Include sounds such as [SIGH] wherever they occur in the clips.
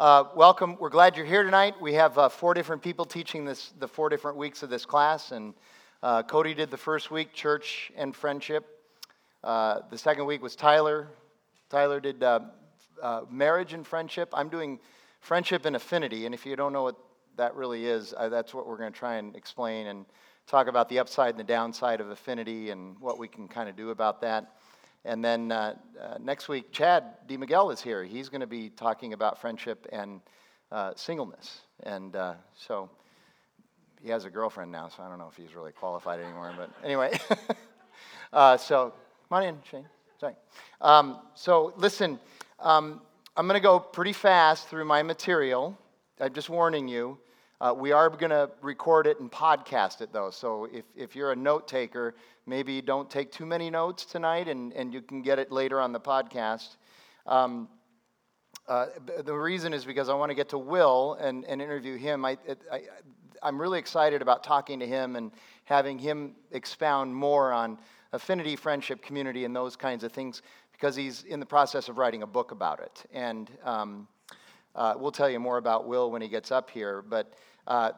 Uh, welcome. We're glad you're here tonight. We have uh, four different people teaching this, the four different weeks of this class. And uh, Cody did the first week, church and friendship. Uh, the second week was Tyler. Tyler did uh, marriage and friendship. I'm doing friendship and affinity. And if you don't know what that really is, that's what we're going to try and explain and talk about the upside and the downside of affinity and what we can kind of do about that. And then uh, uh, next week, Chad D. Miguel is here. He's going to be talking about friendship and uh, singleness. And uh, so he has a girlfriend now, so I don't know if he's really qualified anymore. But anyway, [LAUGHS] uh, so come on in, Shane. Sorry. Um, so listen, um, I'm going to go pretty fast through my material. I'm just warning you. Uh, we are going to record it and podcast it, though. So if, if you're a note taker, maybe don't take too many notes tonight and, and you can get it later on the podcast. Um, uh, the reason is because I want to get to Will and, and interview him. I, I, I'm really excited about talking to him and having him expound more on affinity, friendship, community, and those kinds of things because he's in the process of writing a book about it. And um, uh, we'll tell you more about Will when he gets up here. But uh,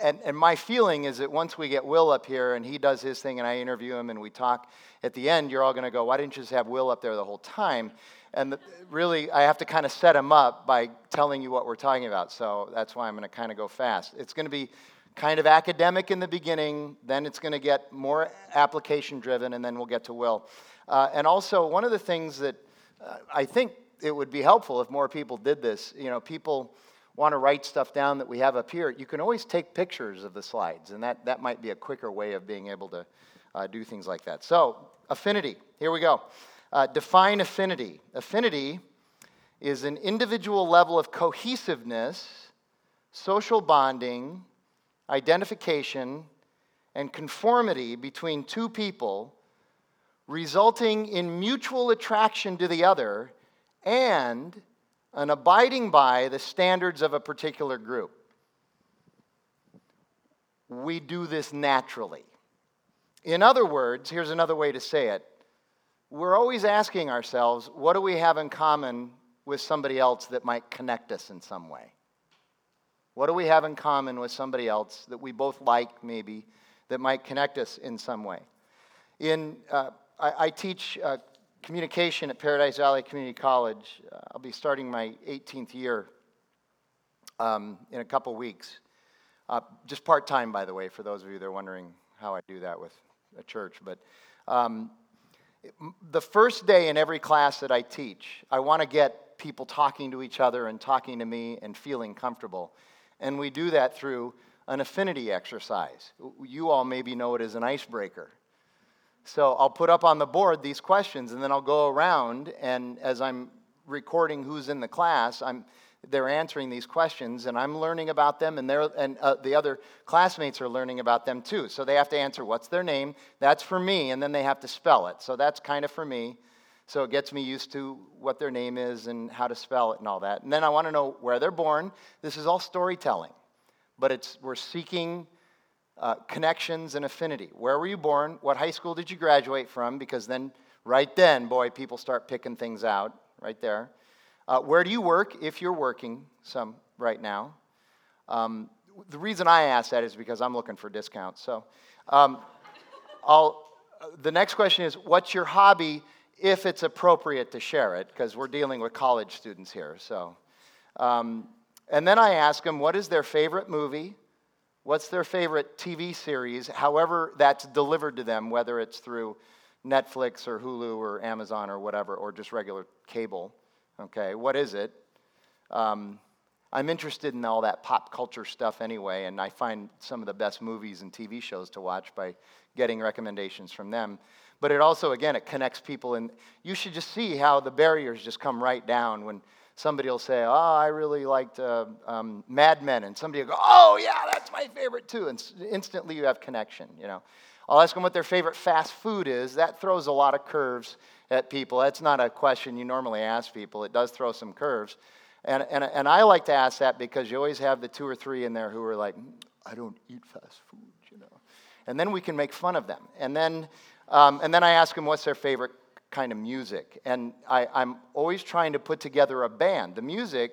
and, and my feeling is that once we get Will up here and he does his thing and I interview him and we talk, at the end, you're all going to go, why didn't you just have Will up there the whole time? And the, really, I have to kind of set him up by telling you what we're talking about. So that's why I'm going to kind of go fast. It's going to be kind of academic in the beginning, then it's going to get more application driven, and then we'll get to Will. Uh, and also, one of the things that uh, I think it would be helpful if more people did this, you know, people want to write stuff down that we have up here, you can always take pictures of the slides, and that, that might be a quicker way of being able to uh, do things like that. So, affinity, here we go. Uh, define affinity. Affinity is an individual level of cohesiveness, social bonding, identification, and conformity between two people, resulting in mutual attraction to the other and an abiding by the standards of a particular group. We do this naturally. In other words, here's another way to say it we're always asking ourselves, what do we have in common with somebody else that might connect us in some way? What do we have in common with somebody else that we both like, maybe, that might connect us in some way? In, uh, I, I, teach uh, communication at Paradise Valley Community College. Uh, I'll be starting my 18th year um, in a couple weeks. Uh, just part time, by the way, for those of you that are wondering how I do that with a church. But um, the first day in every class that I teach, I want to get people talking to each other and talking to me and feeling comfortable. And we do that through an affinity exercise. You all maybe know it as an icebreaker. So I'll put up on the board these questions, and then I'll go around, and as I'm recording who's in the class, I'm they're answering these questions, and I'm learning about them, and, they're, and uh, the other classmates are learning about them too. So they have to answer what's their name. That's for me, and then they have to spell it. So that's kind of for me. So it gets me used to what their name is and how to spell it and all that. And then I want to know where they're born. This is all storytelling, but it's we're seeking uh, connections and affinity. Where were you born? What high school did you graduate from? Because then, right then, boy, people start picking things out right there. Uh, where do you work if you're working some right now? Um, the reason I ask that is because I'm looking for discounts. So, um, the next question is what's your hobby if it's appropriate to share it? Because we're dealing with college students here. So, um, and then I ask them what is their favorite movie? What's their favorite TV series, however that's delivered to them, whether it's through Netflix or Hulu or Amazon or whatever, or just regular cable? Okay, what is it? Um, I'm interested in all that pop culture stuff anyway, and I find some of the best movies and TV shows to watch by getting recommendations from them. But it also, again, it connects people, and you should just see how the barriers just come right down when somebody will say, Oh, I really liked uh, um, Mad Men. And somebody will go, Oh, yeah, that's my favorite too. And instantly you have connection, you know. I'll ask them what their favorite fast food is. That throws a lot of curves at people. That's not a question you normally ask people. It does throw some curves. And, and, and I like to ask that because you always have the two or three in there who are like, I don't eat fast food, you know. And then we can make fun of them. And then, um, and then I ask them what's their favorite kind of music. And I, I'm always trying to put together a band. The music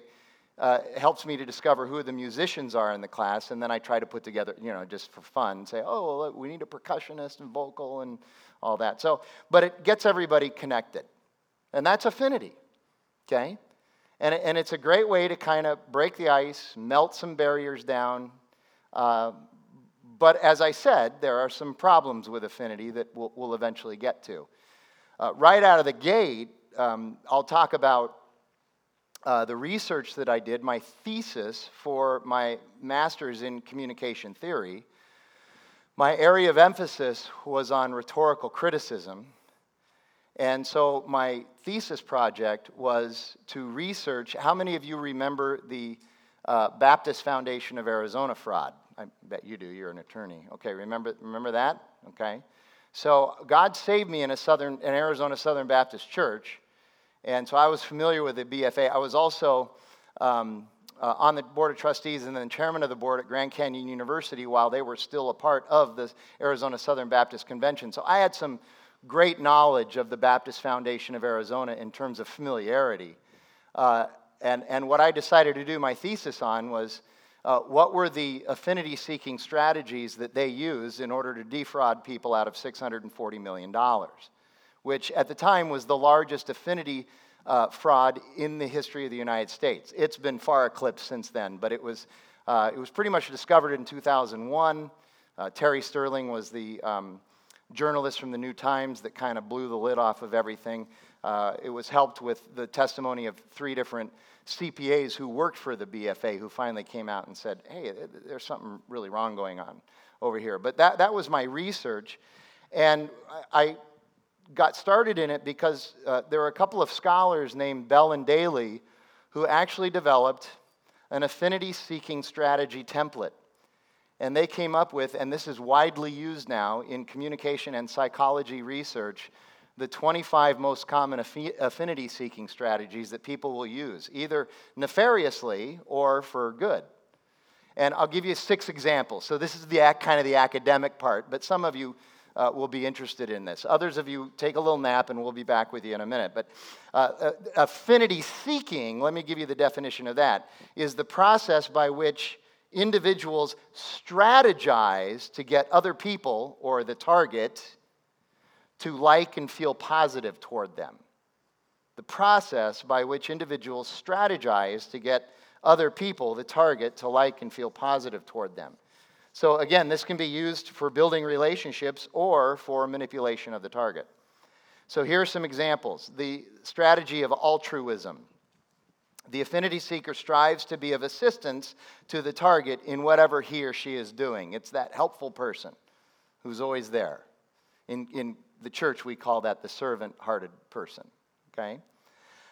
uh, helps me to discover who the musicians are in the class, and then I try to put together, you know, just for fun, say, oh, well, we need a percussionist and vocal and all that. So, but it gets everybody connected, and that's affinity, okay? And, and it's a great way to kind of break the ice, melt some barriers down. Uh, but as I said, there are some problems with affinity that we'll, we'll eventually get to. Uh, right out of the gate, um, I'll talk about uh, the research that I did, my thesis for my master's in communication theory. My area of emphasis was on rhetorical criticism. And so my thesis project was to research how many of you remember the uh, Baptist Foundation of Arizona fraud? I bet you do, you're an attorney. Okay, remember, remember that? Okay. So God saved me in a southern, an Arizona Southern Baptist church, and so I was familiar with the BFA. I was also um, uh, on the board of trustees and then chairman of the board at Grand Canyon University while they were still a part of the Arizona Southern Baptist Convention. So I had some great knowledge of the Baptist Foundation of Arizona in terms of familiarity. Uh, and, and what I decided to do my thesis on was uh, what were the affinity seeking strategies that they used in order to defraud people out of $640 million, which at the time was the largest affinity uh, fraud in the history of the United States. It's been far eclipsed since then, but it was, uh, it was pretty much discovered in 2001. Uh, Terry Sterling was the um, journalist from the New Times that kind of blew the lid off of everything. Uh, it was helped with the testimony of three different CPAs who worked for the BFA who finally came out and said, hey, there's something really wrong going on over here. But that, that was my research. And I got started in it because uh, there were a couple of scholars named Bell and Daly who actually developed an affinity seeking strategy template. And they came up with, and this is widely used now in communication and psychology research, the 25 most common affinity seeking strategies that people will use, either nefariously or for good. And I'll give you six examples. So this is the kind of the academic part, but some of you uh, will be interested in this. Others of you take a little nap, and we'll be back with you in a minute. But uh, uh, affinity seeking, let me give you the definition of that, is the process by which individuals strategize to get other people or the target to like and feel positive toward them. The process by which individuals strategize to get other people, the target, to like and feel positive toward them. So, again, this can be used for building relationships or for manipulation of the target. So, here are some examples the strategy of altruism. The affinity seeker strives to be of assistance to the target in whatever he or she is doing. It's that helpful person who's always there. In, in the church, we call that the servant hearted person. Okay?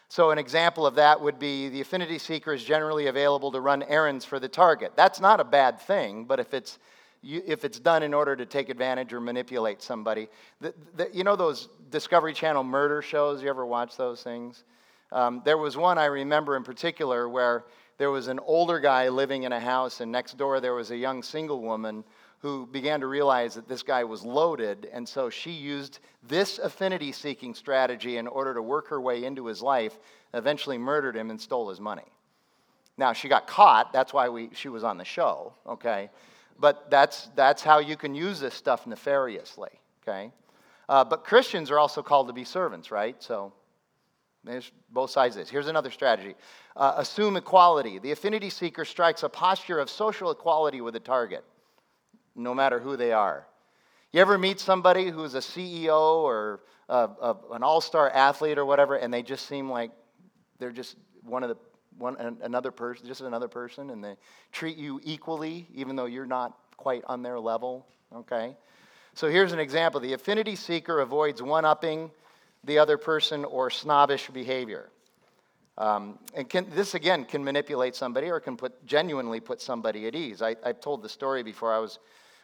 So, an example of that would be the affinity seeker is generally available to run errands for the target. That's not a bad thing, but if it's if it's done in order to take advantage or manipulate somebody, the, the, you know those Discovery Channel murder shows? You ever watch those things? Um, there was one I remember in particular where there was an older guy living in a house, and next door there was a young single woman who began to realize that this guy was loaded, and so she used this affinity seeking strategy in order to work her way into his life, eventually murdered him and stole his money. Now, she got caught, that's why we, she was on the show, okay? But that's, that's how you can use this stuff nefariously, okay? Uh, but Christians are also called to be servants, right? So there's both sides of this. Here's another strategy uh, assume equality. The affinity seeker strikes a posture of social equality with a target no matter who they are. You ever meet somebody who's a CEO or a, a, an all star athlete or whatever, and they just seem like they're just one of the one another person, just another person, and they treat you equally, even though you're not quite on their level. Okay, so here's an example: the affinity seeker avoids one upping the other person or snobbish behavior. Um, and can, this again can manipulate somebody or can put genuinely put somebody at ease. I, have told the story before. I was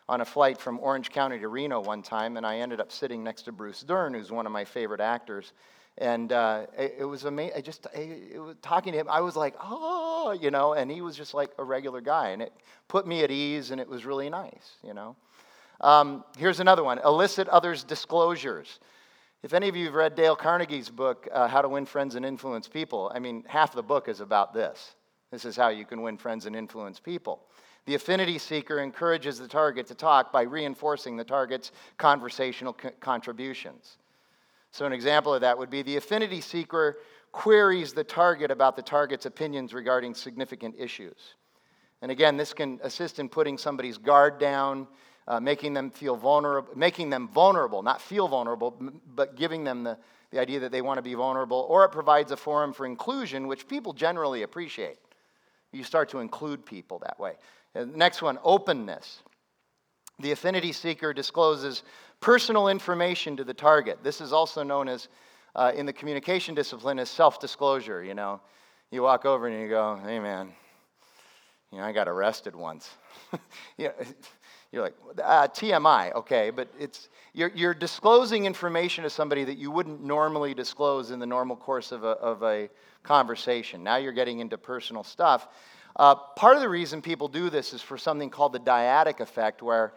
on a flight from Orange County to Reno one time, and I ended up sitting next to Bruce Dern, who's one of my favorite actors. And uh, it, it, was amazing. I just, I, was, talking to him, I was like, oh, you know, and he was just like a regular guy. And it put me at ease, and it was really nice, you know. Um, here's another one elicit others' disclosures. If any of you have read Dale Carnegie's book, uh, How to Win Friends and Influence People, I mean, half the book is about this. This is how you can win friends and influence people. The affinity seeker encourages the target to talk by reinforcing the target's conversational co- contributions. So, an example of that would be the affinity seeker queries the target about the target's opinions regarding significant issues. And again, this can assist in putting somebody's guard down, uh, making them feel vulnerable, making them vulnerable, not feel vulnerable, but giving them the, the idea that they want to be vulnerable, or it provides a forum for inclusion, which people generally appreciate. You start to include people that way. And next one openness. The affinity seeker discloses personal information to the target. This is also known as, uh, in the communication discipline, as self disclosure. You know, you walk over and you go, hey man, you know, I got arrested once. [LAUGHS] you know, [LAUGHS] you're like, uh, TMI, okay, but it's, you're, you're disclosing information to somebody that you wouldn't normally disclose in the normal course of a, of a conversation. Now you're getting into personal stuff. Uh, part of the reason people do this is for something called the dyadic effect, where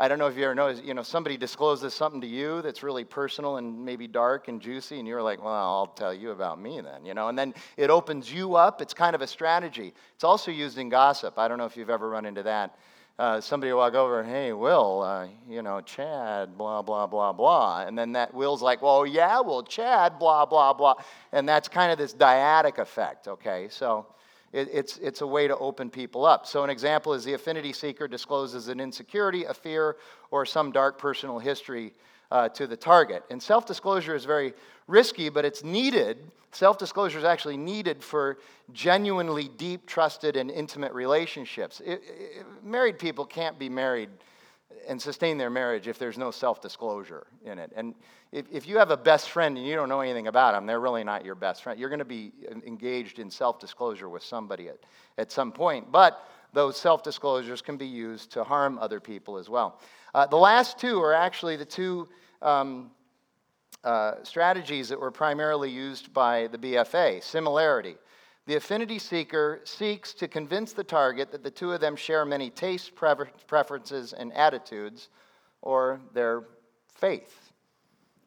I don't know if you ever noticed, you know, somebody discloses something to you that's really personal and maybe dark and juicy, and you're like, well, I'll tell you about me then, you know, and then it opens you up. It's kind of a strategy. It's also used in gossip. I don't know if you've ever run into that uh, somebody will walk over, hey, Will, uh, you know, Chad, blah, blah, blah, blah. And then that Will's like, well, yeah, well, Chad, blah, blah, blah. And that's kind of this dyadic effect, okay? So it, it's, it's a way to open people up. So an example is the affinity seeker discloses an insecurity, a fear, or some dark personal history uh, to the target. And self disclosure is very risky, but it's needed. Self disclosure is actually needed for genuinely deep, trusted, and intimate relationships. It, it, married people can't be married and sustain their marriage if there's no self disclosure in it. And if, if you have a best friend and you don't know anything about them, they're really not your best friend. You're going to be engaged in self disclosure with somebody at, at some point. But those self disclosures can be used to harm other people as well. Uh, the last two are actually the two um, uh, strategies that were primarily used by the BFA similarity. The affinity seeker seeks to convince the target that the two of them share many tastes, preferences, and attitudes, or their faith,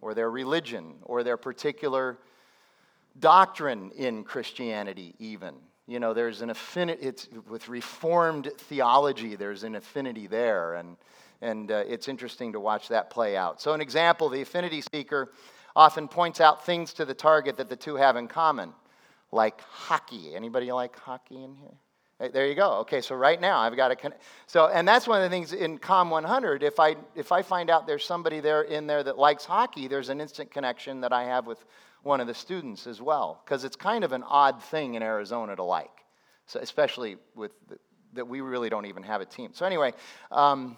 or their religion, or their particular doctrine in Christianity, even. You know, there's an affinity, it's with Reformed theology, there's an affinity there. And and uh, it's interesting to watch that play out. So, an example the affinity seeker often points out things to the target that the two have in common, like hockey. Anybody like hockey in here? There you go. Okay, so right now I've got a con- so, and that's one of the things in Com 100. If I if I find out there's somebody there in there that likes hockey, there's an instant connection that I have with one of the students as well, because it's kind of an odd thing in Arizona to like, so especially with the, that we really don't even have a team. So anyway, um,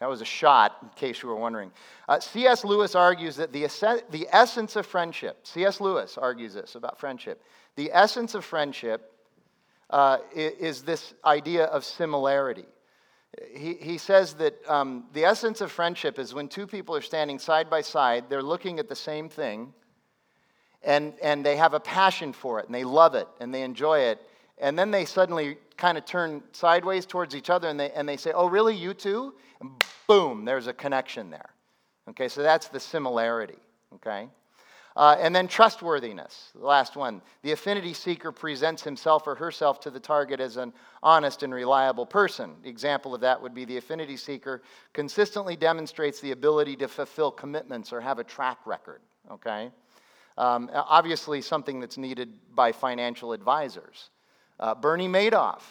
that was a shot, in case you were wondering. Uh, C.S. Lewis argues that the, the essence of friendship, C.S. Lewis argues this about friendship. The essence of friendship uh, is, this idea of similarity. He, he says that um, the essence of friendship is when two people are standing side by side, they're looking at the same thing, and, and they have a passion for it, and they love it, and they enjoy it, and then they suddenly kind of turn sideways towards each other and they, and they say, Oh, really, you too? And boom, there's a connection there. Okay, so that's the similarity. Okay? Uh, and then trustworthiness, the last one. The affinity seeker presents himself or herself to the target as an honest and reliable person. Example of that would be the affinity seeker consistently demonstrates the ability to fulfill commitments or have a track record. Okay? Um, obviously, something that's needed by financial advisors. Uh, Bernie Madoff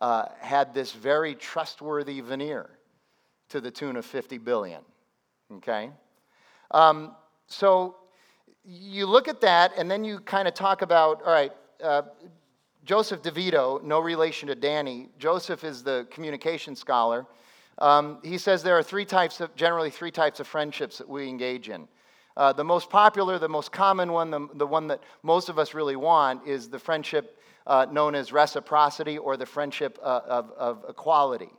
uh, had this very trustworthy veneer to the tune of 50 billion. Okay? Um, so you look at that, and then you kind of talk about all right, uh, Joseph DeVito, no relation to Danny. Joseph is the communication scholar. Um, he says there are three types of, generally three types of friendships that we engage in. Uh, the most popular, the most common one, the, the one that most of us really want, is the friendship uh, known as reciprocity or the friendship uh, of, of equality.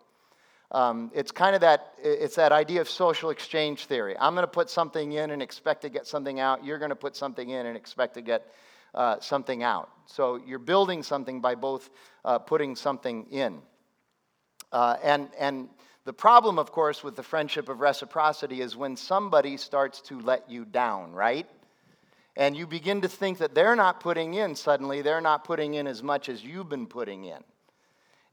Um, it's kind of that it's that idea of social exchange theory. I'm going to put something in and expect to get something out. You're going to put something in and expect to get uh, something out. So you're building something by both uh, putting something in. Uh, and and the problem, of course, with the friendship of reciprocity is when somebody starts to let you down, right? And you begin to think that they're not putting in, suddenly, they're not putting in as much as you've been putting in.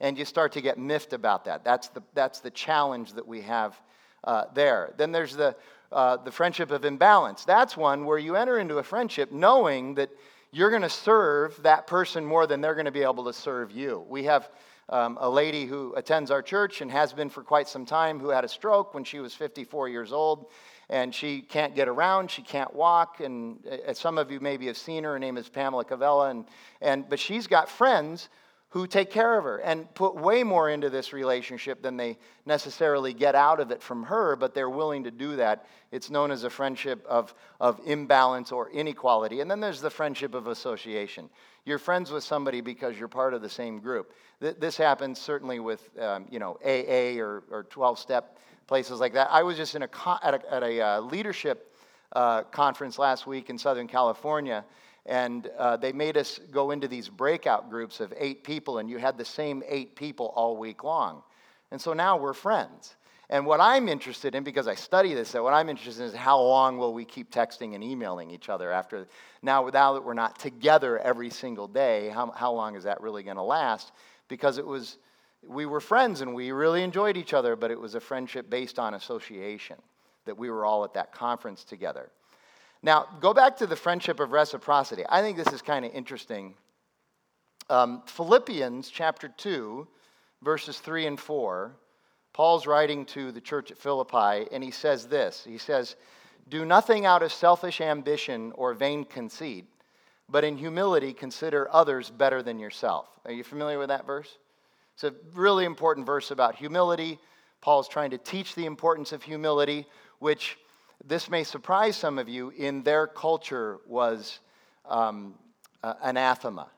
And you start to get miffed about that. That's the, that's the challenge that we have uh, there. Then there's the, uh, the friendship of imbalance. That's one where you enter into a friendship knowing that you're going to serve that person more than they're going to be able to serve you. We have um, a lady who attends our church and has been for quite some time who had a stroke when she was 54 years old and she can't get around, she can't walk, and uh, some of you maybe have seen her. Her name is Pamela Cavella, and, and but she's got friends who take care of her and put way more into this relationship than they necessarily get out of it from her, but they're willing to do that. It's known as a friendship of, of imbalance or inequality. And then there's the friendship of association. You're friends with somebody because you're part of the same group. This happens certainly with um, you know, AA or, or 12 step places like that. I was just in a, at a, at a uh, leadership uh, conference last week in Southern California, and uh, they made us go into these breakout groups of eight people, and you had the same eight people all week long. And so now we're friends. And what I'm interested in, because I study this, what I'm interested in is how long will we keep texting and emailing each other after now, now that we're not together every single day, how, how long is that really going to last? Because it was we were friends and we really enjoyed each other, but it was a friendship based on association that we were all at that conference together. Now, go back to the friendship of reciprocity. I think this is kind of interesting. Um, Philippians chapter 2, verses 3 and 4, Paul's writing to the church at Philippi, and he says this He says, Do nothing out of selfish ambition or vain conceit, but in humility consider others better than yourself. Are you familiar with that verse? It's a really important verse about humility. Paul's trying to teach the importance of humility, which this may surprise some of you, in their culture was um, uh, anathema.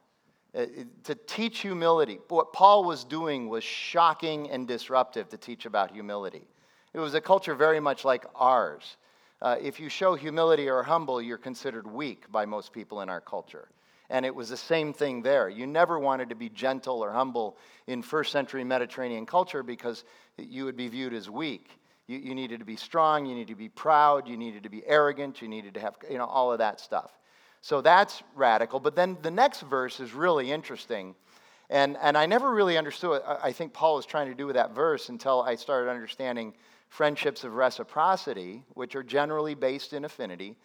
To teach humility, what Paul was doing was shocking and disruptive to teach about humility. It was a culture very much like ours. Uh, if you show humility or humble, you're considered weak by most people in our culture. And it was the same thing there. You never wanted to be gentle or humble in first century Mediterranean culture because you would be viewed as weak. You, you needed to be strong, you needed to be proud, you needed to be arrogant, you needed to have, you know, all of that stuff. So that's radical. But then the next verse is really interesting. And, and I never really understood I think Paul is trying to do with that verse until I started understanding friendships of reciprocity, which are generally based in affinity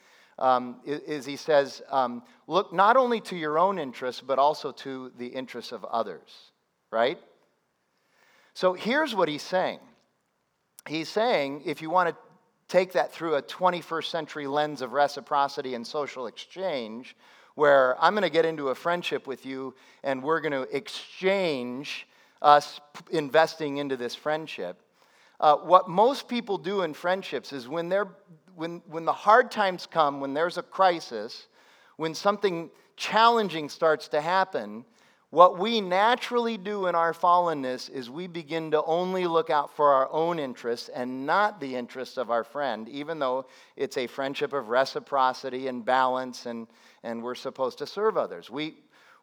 um, is he says, um, look not only to your own interests, but also to the interests of others, right? So here's what he's saying. He's saying if you want to take that through a 21st century lens of reciprocity and social exchange, where I'm going to get into a friendship with you and we're going to exchange us investing into this friendship. Uh, what most people do in friendships is when they're when, when the hard times come, when there's a crisis, when something challenging starts to happen, what we naturally do in our fallenness is we begin to only look out for our own interests and not the interests of our friend, even though it's a friendship of reciprocity and balance and, and we're supposed to serve others. We,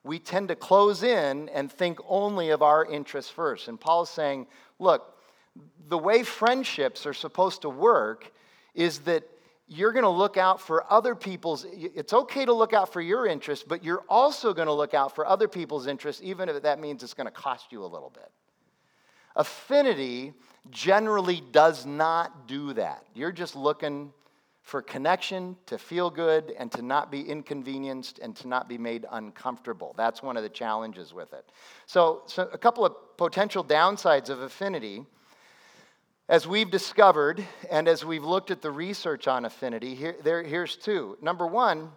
we tend to close in and think only of our interests first. And Paul's saying, look, the way friendships are supposed to work is that you're going to look out for other people's it's okay to look out for your interests but you're also going to look out for other people's interests even if that means it's going to cost you a little bit. Affinity generally does not do that. You're just looking for connection to feel good and to not be inconvenienced and to not be made uncomfortable. That's one of the challenges with it. So, so a couple of potential downsides of affinity as we've discovered, and as we've looked at the research on affinity, here, there, here's two. Number one,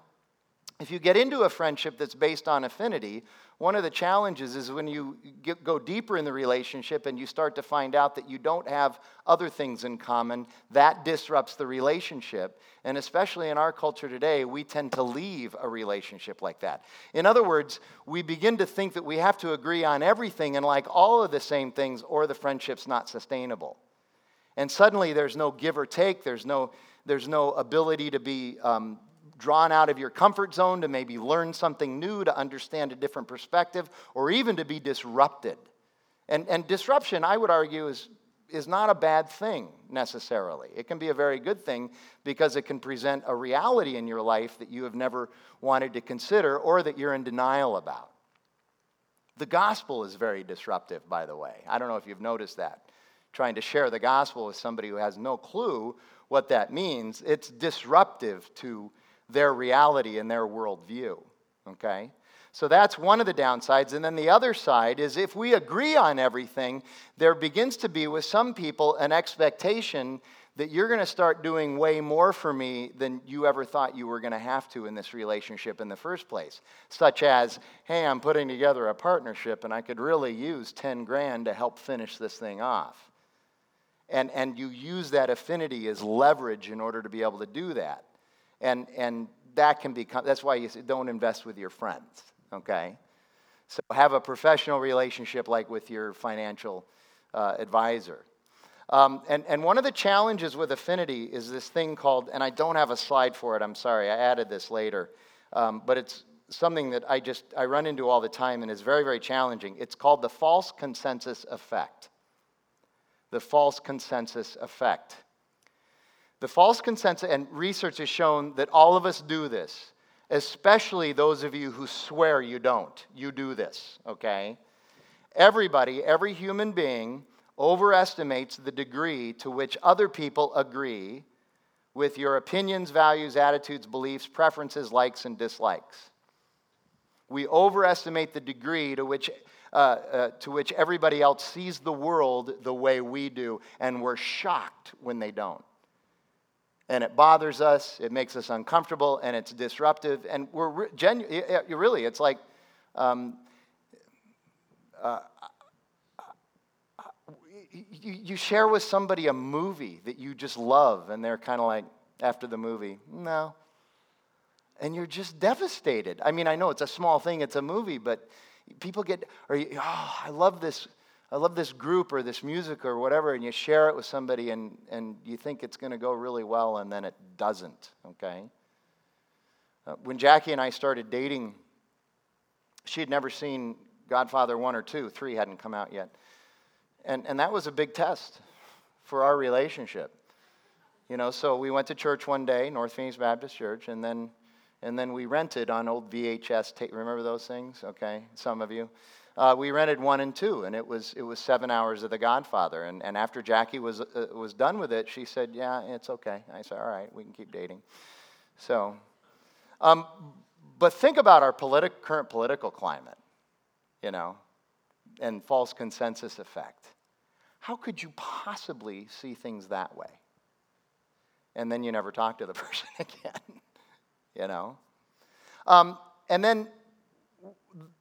if you get into a friendship that's based on affinity, one of the challenges is when you get, go deeper in the relationship and you start to find out that you don't have other things in common, that disrupts the relationship. And especially in our culture today, we tend to leave a relationship like that. In other words, we begin to think that we have to agree on everything and like all of the same things, or the friendship's not sustainable. And suddenly there's no give or take, there's no, there's no ability to be um, drawn out of your comfort zone, to maybe learn something new, to understand a different perspective, or even to be disrupted. And, and disruption, I would argue, is, is not a bad thing necessarily. It can be a very good thing because it can present a reality in your life that you have never wanted to consider or that you're in denial about. The gospel is very disruptive, by the way. I don't know if you've noticed that. Trying to share the gospel with somebody who has no clue what that means, it's disruptive to their reality and their worldview. Okay? So that's one of the downsides. And then the other side is if we agree on everything, there begins to be with some people an expectation that you're going to start doing way more for me than you ever thought you were going to have to in this relationship in the first place. Such as, hey, I'm putting together a partnership and I could really use 10 grand to help finish this thing off. And, and you use that affinity as leverage in order to be able to do that. And, and that can become, that's why you don't invest with your friends okay? So have a professional relationship like with your financial uh, advisor. Um, and, and one of the challenges with affinity is this thing called, and I don't have a slide for it, I'm sorry, I added this later, um, but it's something that I just, I run into all the time and is very, very challenging. It's called the false consensus effect. The false consensus effect. The false consensus, and research has shown that all of us do this especially those of you who swear you don't. You do this, okay? Everybody, every human being, overestimates the degree to which other people agree with your opinions, values, attitudes, beliefs, preferences, likes, and dislikes. We overestimate the degree to which, uh, uh, to which everybody else sees the world the way we do, and we're shocked when they don't and it bothers us, it makes us uncomfortable, and it's disruptive. And we're re- really, it's like um, uh, you, you share with somebody a movie that you just love, and they're kind of like, after the movie, no. And you're just devastated. I mean, I know it's a small thing, it's a movie, but people get, or oh, I love this I love this group or this music or whatever, and you share it with somebody and, and you think it's going to go really well, and then it doesn't, okay? Uh, when Jackie and I started dating, she had never seen Godfather 1 or 2, 3 hadn't come out yet. And, and that was a big test for our relationship. You know, so we went to church one day, North Phoenix Baptist Church, and then, and then we rented on old VHS tape. Remember those things? Okay, some of you uh, we rented one and two, and it was, it was seven hours of The Godfather. And, and after Jackie was, uh, was done with it, she said, Yeah, it's okay. I said, All right, we can keep dating. So, um, but think about our politi- current political climate, you know, and false consensus effect. How could you possibly see things that way? And then you never talk to the [LAUGHS] person again, you know? Um, and then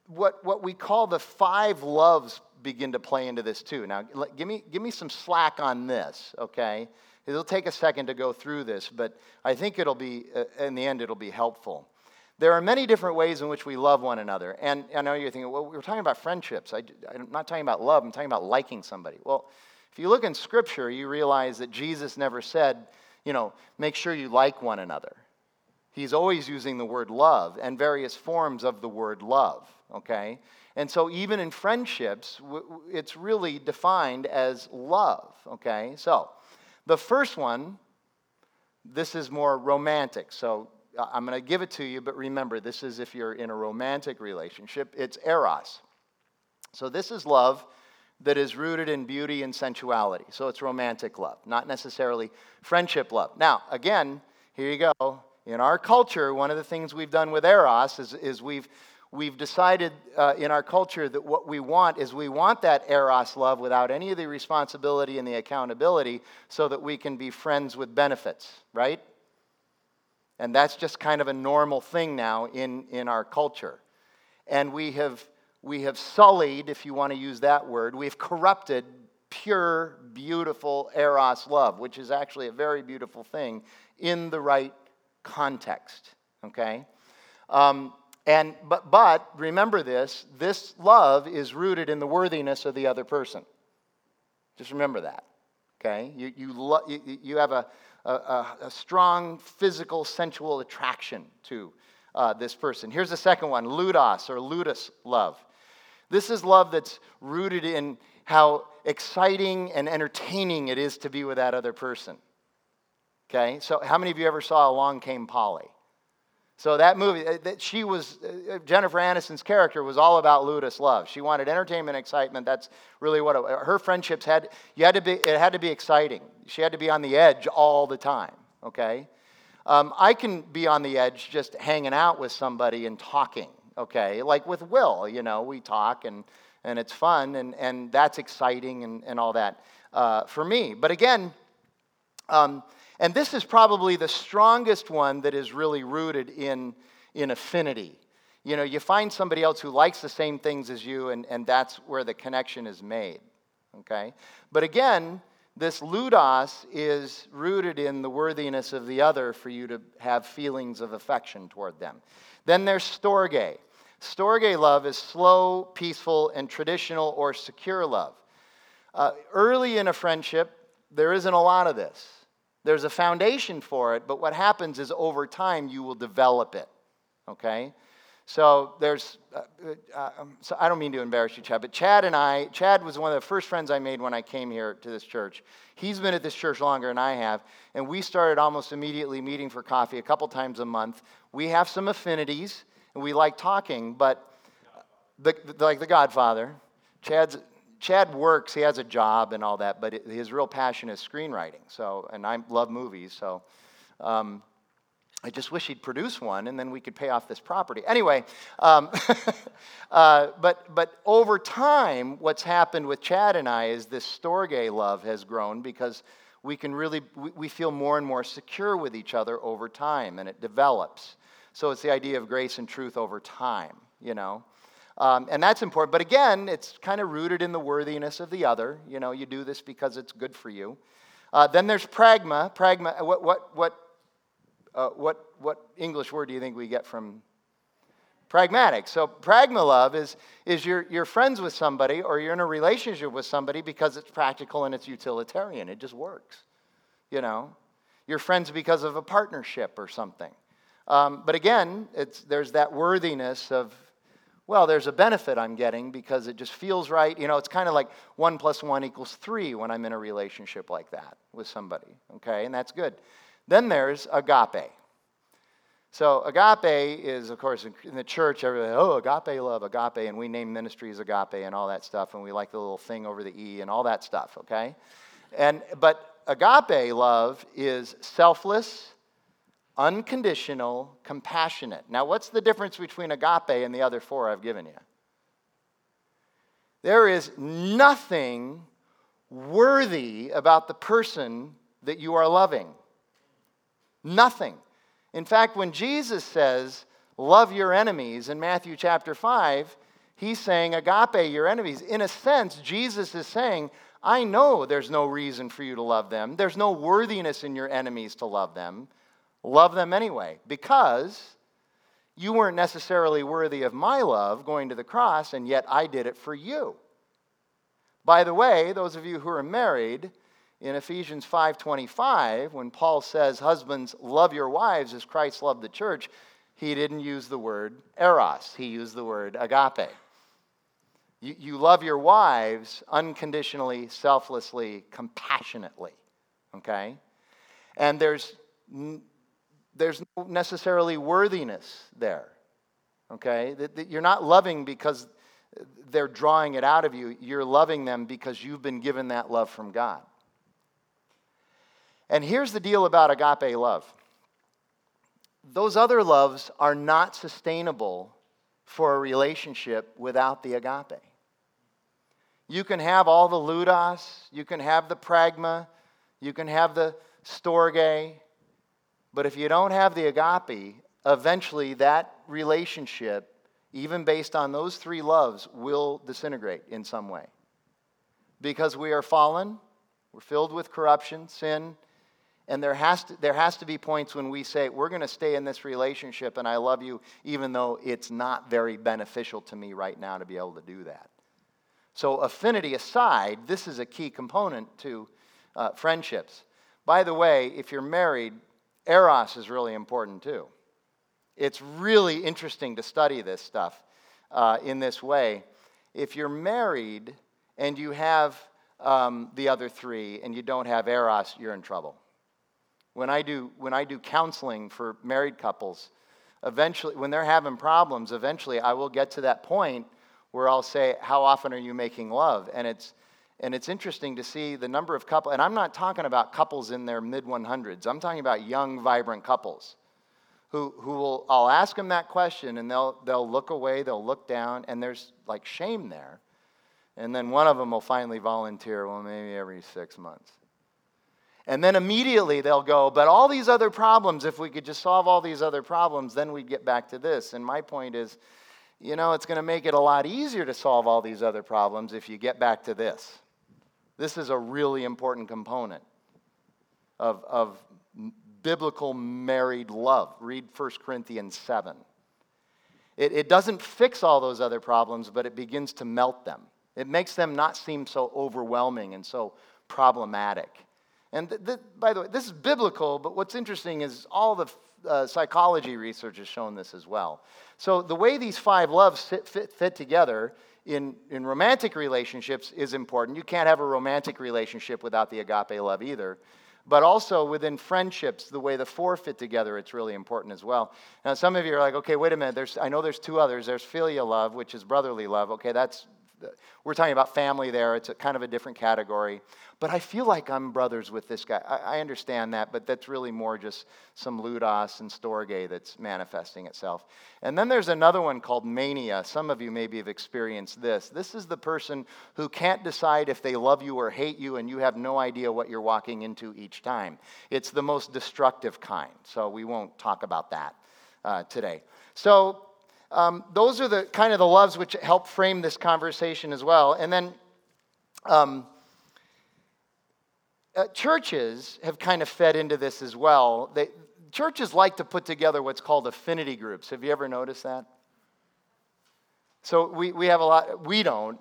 what, what we call the five loves begin to play into this too. Now, give me, give me some slack on this, okay? It'll take a second to go through this, but I think it'll be, uh, in the end, it'll be helpful. There are many different ways in which we love one another. And I know you're thinking, well, we're talking about friendships. I, I'm not talking about love, I'm talking about liking somebody. Well, if you look in Scripture, you realize that Jesus never said, you know, make sure you like one another. He's always using the word love and various forms of the word love, okay? And so even in friendships, it's really defined as love, okay? So the first one, this is more romantic. So I'm going to give it to you, but remember, this is if you're in a romantic relationship, it's eros. So this is love that is rooted in beauty and sensuality. So it's romantic love, not necessarily friendship love. Now, again, here you go. In our culture, one of the things we've done with Eros is, is we've, we've decided uh, in our culture that what we want is we want that Eros love without any of the responsibility and the accountability so that we can be friends with benefits, right? And that's just kind of a normal thing now in, in our culture. And we have, we have sullied, if you want to use that word, we've corrupted pure, beautiful Eros love, which is actually a very beautiful thing in the right context, okay? Um, and, but, but remember this this love is rooted in the worthiness of the other person. Just remember that, okay? You, you, lo- you, you have a, a, a, strong physical, sensual attraction to uh, this person. Here's the second one ludus or ludus love. This is love that's rooted in how exciting and entertaining it is to be with that other person. Okay? So, how many of you ever saw Along Came Polly? So that movie, uh, that she was uh, Jennifer Aniston's character was all about Ludus love. She wanted entertainment, excitement. That's really what it, her friendships had. You had to be. It had to be exciting. She had to be on the edge all the time. Okay, um, I can be on the edge just hanging out with somebody and talking. Okay, like with Will, you know, we talk and and it's fun and and that's exciting and and all that uh, for me. But again. Um, and this is probably the strongest one that is really rooted in, in affinity. You know, you find somebody else who likes the same things as you, and, and that's where the connection is made. Okay? But again, this ludus is rooted in the worthiness of the other for you to have feelings of affection toward them. Then there's storge. Storge love is slow, peaceful, and traditional or secure love. Uh, early in a friendship, there isn't a lot of this. There's a foundation for it, but what happens is over time you will develop it. Okay? So there's, uh, uh, um, so I don't mean to embarrass you, Chad, but Chad and I, Chad was one of the first friends I made when I came here to this church. He's been at this church longer than I have, and we started almost immediately meeting for coffee a couple times a month. We have some affinities, and we like talking, but the, the, like the Godfather, Chad's Chad works, he has a job and all that, but his real passion is screenwriting. So, and I love movies, so um, I just wish he'd produce one, and then we could pay off this property. Anyway, um, [LAUGHS] uh, but but over time, what's happened with Chad and I is this storge love has grown because we can really we, we feel more and more secure with each other over time, and it develops. So it's the idea of grace and truth over time, you know. Um, and that's important. But again, it's kind of rooted in the worthiness of the other. You know, you do this because it's good for you. Uh, then there's pragma. Pragma. What what what uh, what what English word do you think we get from pragmatic? So pragma love is is you're you're friends with somebody or you're in a relationship with somebody because it's practical and it's utilitarian. It just works. You know, you're friends because of a partnership or something. Um, but again, it's there's that worthiness of well, there's a benefit I'm getting because it just feels right. You know, it's kind of like one plus one equals three when I'm in a relationship like that with somebody, okay? And that's good. Then there's agape. So agape is, of course, in the church, everybody, oh, agape love, agape, and we name ministries agape and all that stuff, and we like the little thing over the E and all that stuff, okay? And, but agape love is selfless, unconditional, compassionate. Now, what's the difference between agape and the other four I've given you? There is nothing worthy about the person that you are loving. Nothing. In fact, when Jesus says, love your enemies in Matthew chapter 5, he's saying, agape your enemies. In a sense, Jesus is saying, I know there's no reason for you to love them. There's no worthiness in your enemies to love them. Love them anyway, because you weren't necessarily worthy of my love going to the cross, and yet I did it for you. By the way, those of you who are married, in Ephesians 5:25, when Paul says, "Husbands, love your wives as Christ loved the church," he didn't use the word eros. He used the word agape. You, you love your wives unconditionally, selflessly, compassionately. Okay? And there's there's no necessarily worthiness there. Okay? That, that you're not loving because they're drawing it out of you. You're loving them because you've been given that love from God. And here's the deal about agape love those other loves are not sustainable for a relationship without the agape. You can have all the ludus, you can have the pragma, you can have the storge, but if you don't have the agape, eventually that relationship, even based on those three loves, will disintegrate in some way. Because we are fallen, we're filled with corruption, sin, and there has to, there has to be points when we say, we're going to stay in this relationship and I love you, even though it's not very beneficial to me right now to be able to do that. So, affinity aside, this is a key component to uh, friendships. By the way, if you're married, Eros is really important too. It's really interesting to study this stuff uh, in this way. If you're married and you have um, the other three and you don't have eros, you're in trouble. When I do, when I do counseling for married couples, eventually, when they're having problems, eventually I will get to that point where I'll say, How often are you making love? And it's, and it's interesting to see the number of couples, and I'm not talking about couples in their mid 100s, I'm talking about young, vibrant couples who, who will, I'll ask them that question and they'll, they'll look away, they'll look down, and there's like shame there. And then one of them will finally volunteer, well, maybe every six months. And then immediately they'll go, but all these other problems, if we could just solve all these other problems, then we'd get back to this. And my point is, you know, it's going to make it a lot easier to solve all these other problems if you get back to this. This is a really important component of, of biblical married love. Read 1 Corinthians 7. It, it doesn't fix all those other problems, but it begins to melt them. It makes them not seem so overwhelming and so problematic. And th- th- by the way, this is biblical, but what's interesting is all the uh, psychology research has shown this as well. So the way these five loves fit, fit, fit together in, in romantic relationships is important. You can't have a romantic relationship without the agape love either. But also within friendships, the way the four fit together, it's really important as well. Now, some of you are like, okay, wait a minute. There's, I know there's two others. There's filial love, which is brotherly love. Okay, that's we're talking about family there. It's kind of a different category. But I feel like I'm brothers with this guy. I, I understand that, but that's really more just some ludus and storge that's manifesting itself. And then there's another one called mania. Some of you maybe have experienced this. This is the person who can't decide if they love you or hate you, and you have no idea what you're walking into each time. It's the most destructive kind. So we won't talk about that uh, today. So um, those are the kind of the loves which help frame this conversation as well. And then um, uh, churches have kind of fed into this as well. They, churches like to put together what's called affinity groups. Have you ever noticed that? So we, we have a lot, we don't,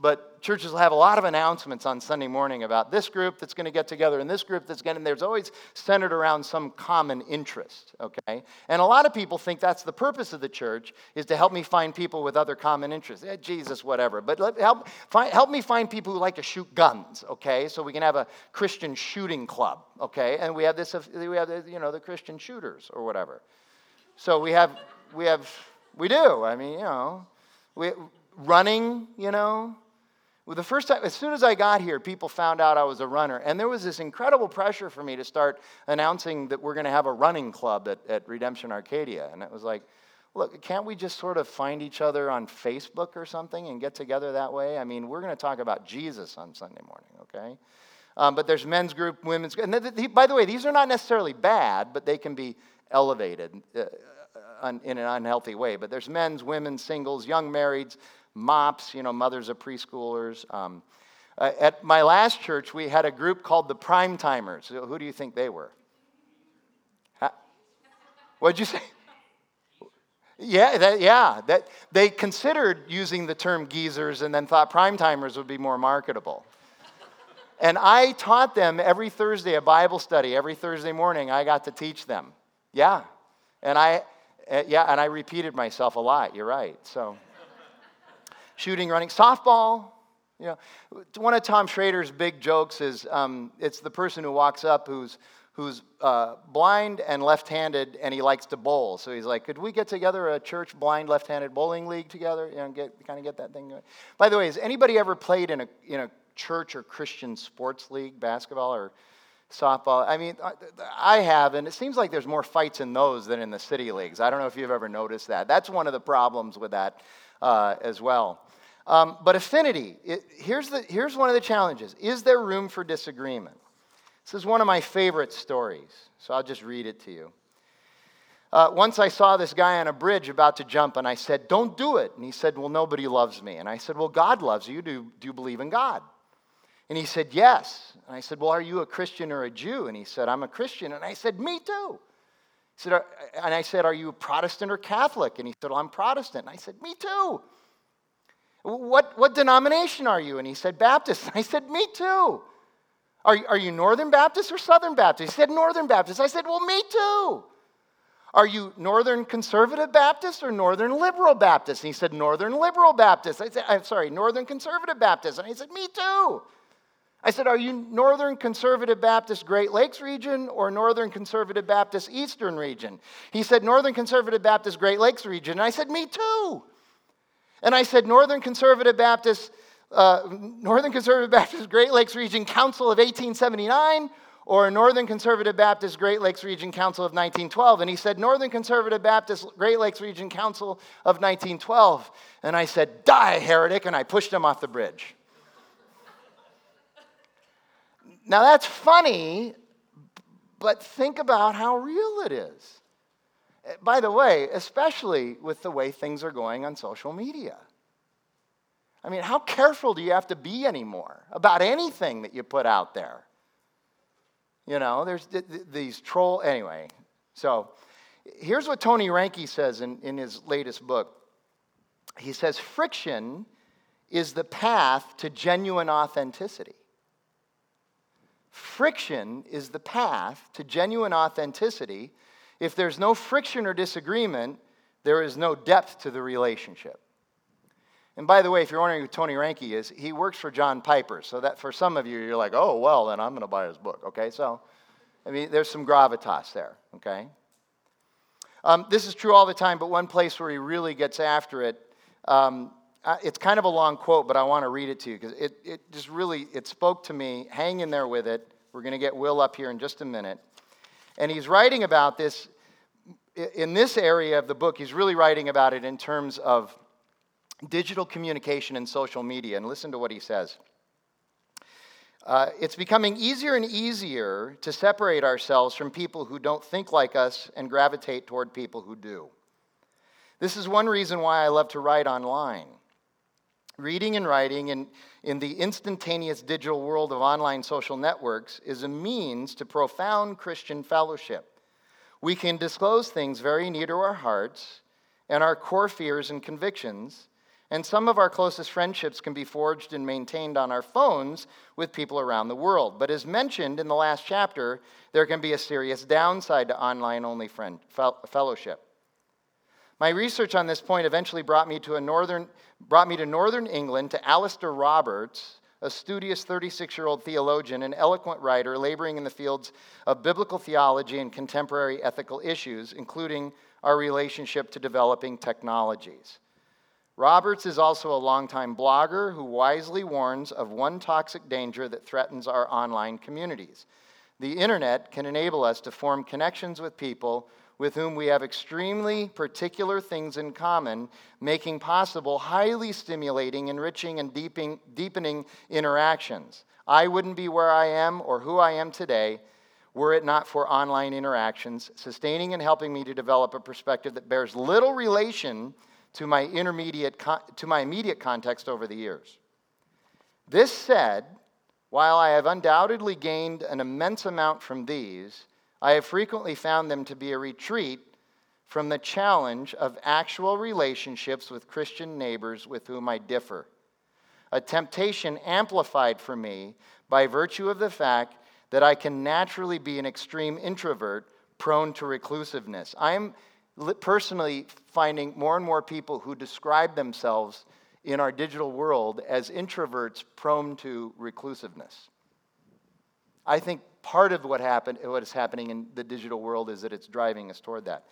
but churches will have a lot of announcements on Sunday morning about this group that's going to get together and this group that's going to, there's always centered around some common interest, okay? And a lot of people think that's the purpose of the church is to help me find people with other common interests. Eh, Jesus, whatever. But let, help, find, help me find people who like to shoot guns, okay? So we can have a Christian shooting club, okay? And we have this, we have, you know, the Christian shooters or whatever. So we have, we have, we do. I mean, you know, we, running, you know, well, the first time, as soon as I got here, people found out I was a runner. And there was this incredible pressure for me to start announcing that we're going to have a running club at, at Redemption Arcadia. And it was like, look, can't we just sort of find each other on Facebook or something and get together that way? I mean, we're going to talk about Jesus on Sunday morning, okay? Um, but there's men's group, women's group. And th- th- by the way, these are not necessarily bad, but they can be elevated uh, in an unhealthy way. But there's men's, women's, singles, young marrieds, MOPS, you know, mothers of preschoolers. Um, uh, at my last church, we had a group called the Prime Timers. Who do you think they were? What'd you say? Yeah, that, yeah. That, they considered using the term geezers and then thought prime timers would be more marketable. and I taught them every Thursday a Bible study. Every Thursday morning, I got to teach them. Yeah. And I, uh, yeah, and I repeated myself a lot. You're right. So shooting, running, softball. You know, one of Tom Schrader's big jokes is um, it's the person who walks up who's who's uh, blind and left-handed and he likes to bowl. So he's like, could we get together a church blind left-handed bowling league together? You know, get kind of get that thing going. By the way, has anybody ever played in a in a church or Christian sports league, basketball or softball? I mean, I have, and it seems like there's more fights in those than in the city leagues. I don't know if you've ever noticed that. That's one of the problems with that uh, as well. Um, but affinity, it, here's, the, here's one of the challenges. Is there room for disagreement? This is one of my favorite stories, so I'll just read it to you. Uh, once I saw this guy on a bridge about to jump, and I said, Don't do it. And he said, Well, nobody loves me. And I said, Well, God loves you. Do, do you believe in God? And he said, Yes. And I said, Well, are you a Christian or a Jew? And he said, I'm a Christian. And I said, Me too. He said, and I said, Are you a Protestant or Catholic? And he said, Well, I'm Protestant. And I said, Me too. What, what denomination are you? And he said, Baptist. And [LAUGHS] I said, Me too. Are, are you Northern Baptist or Southern Baptist? He said, Northern Baptist. I said, Well, me too. Are you Northern Conservative Baptist or Northern Liberal Baptist? And he said, Northern Liberal Baptist. I said, I'm sorry, Northern Conservative Baptist. And he said, Me too. I said, Are you Northern Conservative Baptist Great Lakes region or Northern Conservative Baptist Eastern region? He said, Northern Conservative Baptist Great Lakes region. And I said, Me too. And I said, Northern Conservative Baptist, uh, Northern Conservative Baptist Great Lakes Region Council of 1879 or Northern Conservative Baptist Great Lakes Region Council of 1912. And he said, Northern Conservative Baptist Great Lakes Region Council of 1912. And I said, Die, heretic. And I pushed him off the bridge. Now that's funny, but think about how real it is. By the way, especially with the way things are going on social media. I mean, how careful do you have to be anymore about anything that you put out there? You know, there's th- th- these troll. Anyway, so here's what Tony Reinke says in, in his latest book. He says, friction is the path to genuine authenticity. Friction is the path to genuine authenticity. If there's no friction or disagreement, there is no depth to the relationship. And by the way, if you're wondering who Tony Reinke is, he works for John Piper. So that for some of you, you're like, oh, well, then I'm going to buy his book. Okay, so I mean, there's some gravitas there. Okay. Um, this is true all the time, but one place where he really gets after it, um, it's kind of a long quote, but I want to read it to you because it, it just really, it spoke to me. Hang in there with it. We're going to get Will up here in just a minute. And he's writing about this in this area of the book. He's really writing about it in terms of digital communication and social media. And listen to what he says. Uh, it's becoming easier and easier to separate ourselves from people who don't think like us and gravitate toward people who do. This is one reason why I love to write online. Reading and writing in, in the instantaneous digital world of online social networks is a means to profound Christian fellowship. We can disclose things very near to our hearts and our core fears and convictions, and some of our closest friendships can be forged and maintained on our phones with people around the world. But as mentioned in the last chapter, there can be a serious downside to online only friend, fellowship. My research on this point eventually brought me to, a northern, brought me to northern England to Alastair Roberts, a studious 36 year old theologian and eloquent writer laboring in the fields of biblical theology and contemporary ethical issues, including our relationship to developing technologies. Roberts is also a longtime blogger who wisely warns of one toxic danger that threatens our online communities. The internet can enable us to form connections with people with whom we have extremely particular things in common, making possible highly stimulating, enriching, and deepening, interactions. I wouldn't be where I am or who I am today were it not for online interactions, sustaining and helping me to develop a perspective that bears little relation to my intermediate to my immediate context over the years. This said, while I have undoubtedly gained an immense amount from these, I have frequently found them to be a retreat from the challenge of actual relationships with Christian neighbors with whom I differ. A temptation amplified for me by virtue of the fact that I can naturally be an extreme introvert prone to reclusiveness. I am personally finding more and more people who describe themselves in our digital world as introverts prone to reclusiveness. I think part of what, happened, what is happening in the digital world is that it's driving us toward that.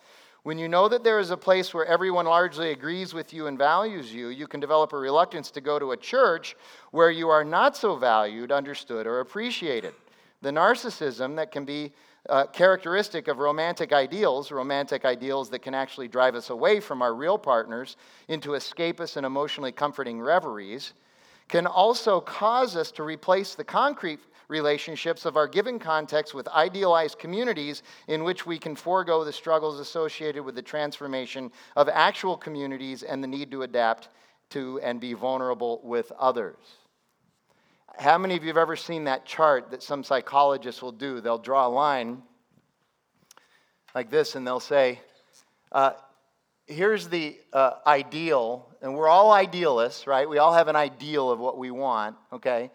When you know that there is a place where everyone largely agrees with you and values you, you can develop a reluctance to go to a church where you are not so valued, understood, or appreciated. The narcissism that can be uh, characteristic of romantic ideals, romantic ideals that can actually drive us away from our real partners into escapist and emotionally comforting reveries, can also cause us to replace the concrete relationships of our given context with idealized communities in which we can forego the struggles associated with the transformation of actual communities and the need to adapt to and be vulnerable with others. How many of you have ever seen that chart that some psychologists will do? They'll draw a line like this and they'll say, uh, here's the uh, ideal, and we're all idealists, right? We all have an ideal of what we want, okay?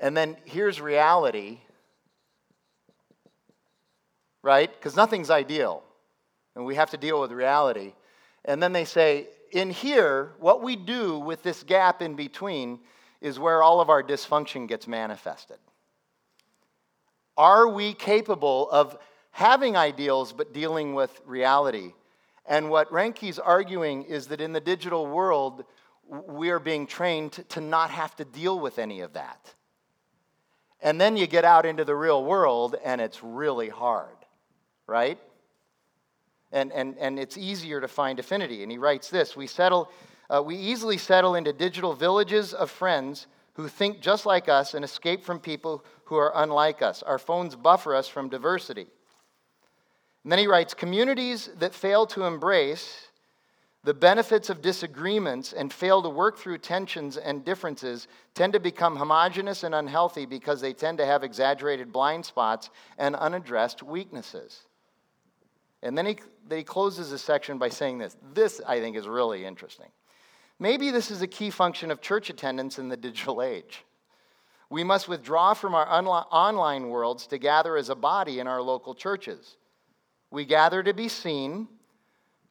And then here's reality, right? Because nothing's ideal, and we have to deal with reality. And then they say, in here, what we do with this gap in between is where all of our dysfunction gets manifested. Are we capable of having ideals but dealing with reality? And what Reinke's arguing is that in the digital world, we are being trained to not have to deal with any of that. And then you get out into the real world and it's really hard, right? And, and, and it's easier to find affinity. And he writes this We, settle, uh, we easily settle into digital villages of friends who think just like us and escape from people who are unlike us. Our phones buffer us from diversity. And then he writes Communities that fail to embrace the benefits of disagreements and fail to work through tensions and differences tend to become homogenous and unhealthy because they tend to have exaggerated blind spots and unaddressed weaknesses. And then he, then he closes the section by saying this. This, I think, is really interesting. Maybe this is a key function of church attendance in the digital age. We must withdraw from our online worlds to gather as a body in our local churches. We gather to be seen,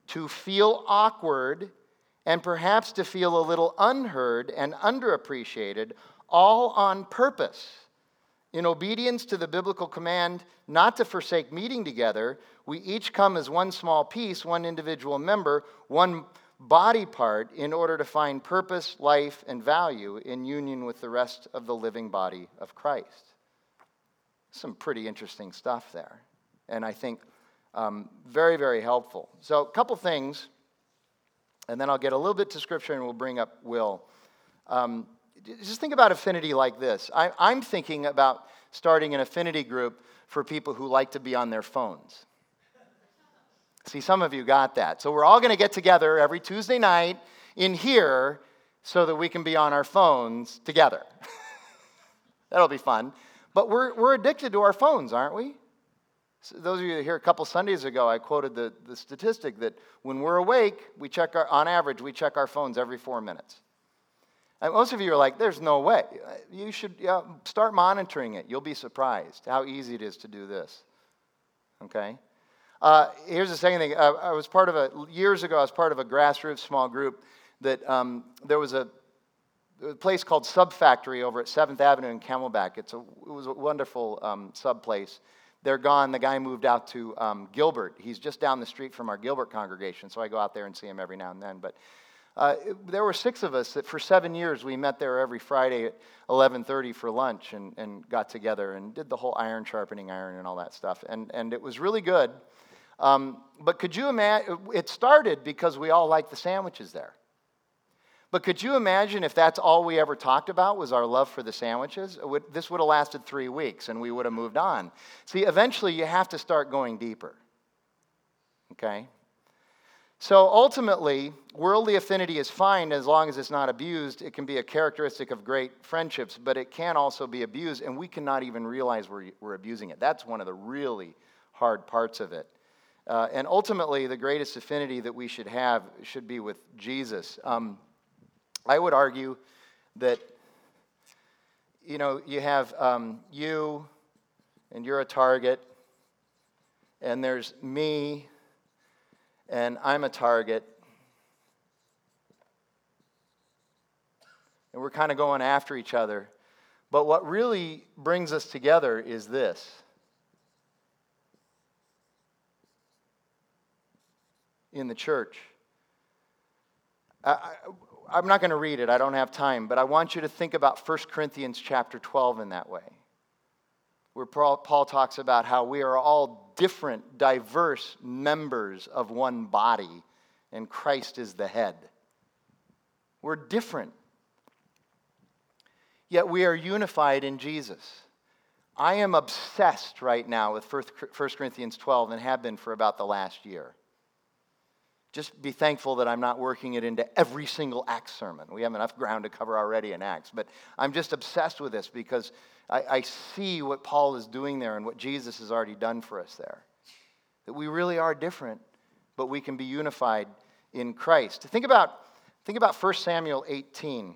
to feel awkward, and perhaps to feel a little unheard and underappreciated, all on purpose. In obedience to the biblical command not to forsake meeting together, we each come as one small piece, one individual member, one body part, in order to find purpose, life, and value in union with the rest of the living body of Christ. Some pretty interesting stuff there. And I think um, very, very helpful. So, a couple things, and then I'll get a little bit to Scripture and we'll bring up Will. Um, just think about affinity like this I, I'm thinking about starting an affinity group for people who like to be on their phones. See, some of you got that. So, we're all going to get together every Tuesday night in here so that we can be on our phones together. [LAUGHS] That'll be fun. But we're, we're addicted to our phones, aren't we? So those of you here a couple Sundays ago, I quoted the, the statistic that when we're awake, we check our, on average, we check our phones every four minutes. And most of you are like, there's no way. You should yeah, start monitoring it. You'll be surprised how easy it is to do this. Okay? Uh, here's the second thing. I, I, was part of a, years ago, I was part of a grassroots small group that um, there was a, a, place called Sub Factory over at 7th Avenue in Camelback. It's a, it was a wonderful um, sub place they're gone. The guy moved out to um, Gilbert. He's just down the street from our Gilbert congregation, so I go out there and see him every now and then. But uh, there were six of us that for seven years we met there every Friday at 11:30 for lunch and, and got together and did the whole iron sharpening iron and all that stuff. And, and it was really good. Um, but could you imagine? It started because we all liked the sandwiches there. But could you imagine if that's all we ever talked about was our love for the sandwiches? Would, this would have lasted three weeks and we would have moved on. See, eventually you have to start going deeper. Okay? So ultimately, worldly affinity is fine as long as it's not abused. It can be a characteristic of great friendships, but it can also be abused, and we cannot even realize we're, we're abusing it. That's one of the really hard parts of it. Uh, and ultimately, the greatest affinity that we should have should be with Jesus. Um, I would argue that, you know, you have um, you, and you're a target, and there's me, and I'm a target. And we're kind of going after each other. But what really brings us together is this. In the church. I, I'm not going to read it, I don't have time, but I want you to think about 1 Corinthians chapter 12 in that way, where Paul, talks about how we are all different, diverse members of one body, and Christ is the head. We're different, yet we are unified in Jesus. I am obsessed right now with 1 Corinthians 12 and have been for about the last year just be thankful that I'm not working it into every single Acts sermon. We have enough ground to cover already in Acts. But I'm just obsessed with this because I, I, see what Paul is doing there and what Jesus has already done for us there. That we really are different, but we can be unified in Christ. Think about, think about 1 Samuel 18.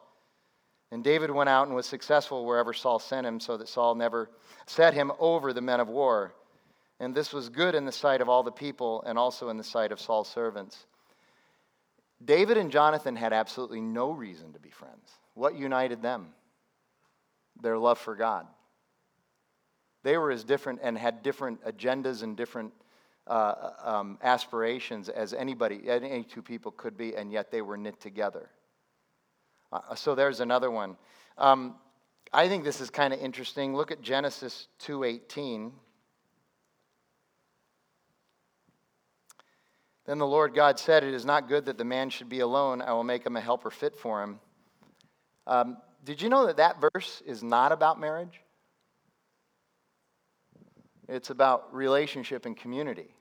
And David went out and was successful wherever Saul sent him, so that Saul never set him over the men of war. And this was good in the sight of all the people, and also in the sight of Saul's servants. David and Jonathan had absolutely no reason to be friends. What united them? Their love for God. They were as different and had different agendas and different uh, um, aspirations as anybody, any two people could be, and yet they were knit together. Uh, so there's another one. Um, I think this is kind of interesting. Look at Genesis 2:18. Then the Lord God said, It is not good that the man should be alone. I will make him a helper fit for him. Um, did you know that that verse is not about marriage? It's about relationship and community.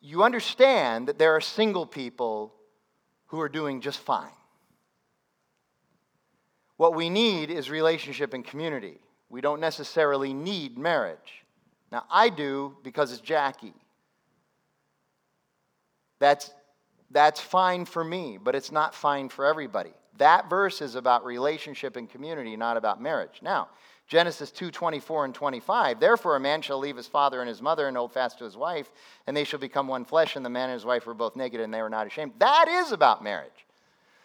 You understand that there are single people who are doing just fine. What we need is relationship and community. We don't necessarily need marriage. Now, I do because it's Jackie. That's, that's fine for me, but it's not fine for everybody. That verse is about relationship and community, not about marriage. Now, Genesis 2 24 and 25. Therefore, a man shall leave his father and his mother and hold fast to his wife, and they shall become one flesh, and the man and his wife were both naked, and they were not ashamed. That is about marriage.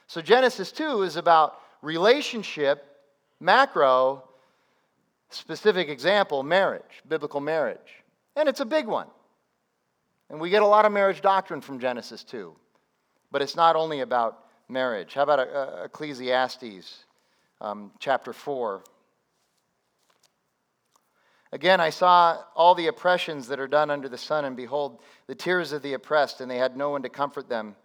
So, Genesis 2 is about relationship, macro, specific example marriage, biblical marriage. And it's a big one. And we get a lot of marriage doctrine from Genesis 2. But it's not only about marriage. How about uh, Ecclesiastes um, chapter 4? Again, I saw all the oppressions that are done under the sun, and behold, the tears of the oppressed, and they had no one to comfort them.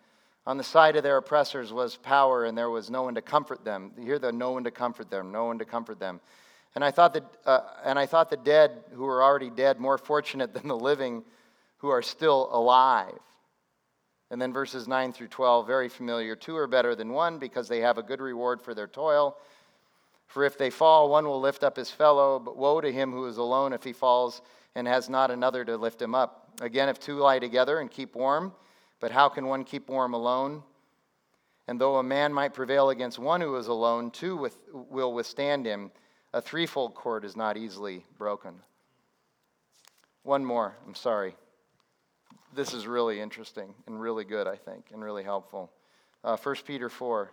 On the side of their oppressors was power, and there was no one to comfort them. Hear the no one to comfort them, no one to comfort them. And I thought that, uh, and I thought the dead who are already dead more fortunate [LAUGHS] than the living who are still alive. And then verses 9 through 12, very familiar. Two are better than one because they have a good reward for their toil. For if they fall, one will lift up his fellow, but woe to him who is alone if he falls and has not another to lift him up. Again, if two lie together and keep warm, but how can one keep warm alone? And though a man might prevail against one who is alone, two with, will withstand him. A threefold cord is not easily broken. One more, I'm sorry. This is really interesting and really good, I think, and really helpful. Uh, 1 Peter 4.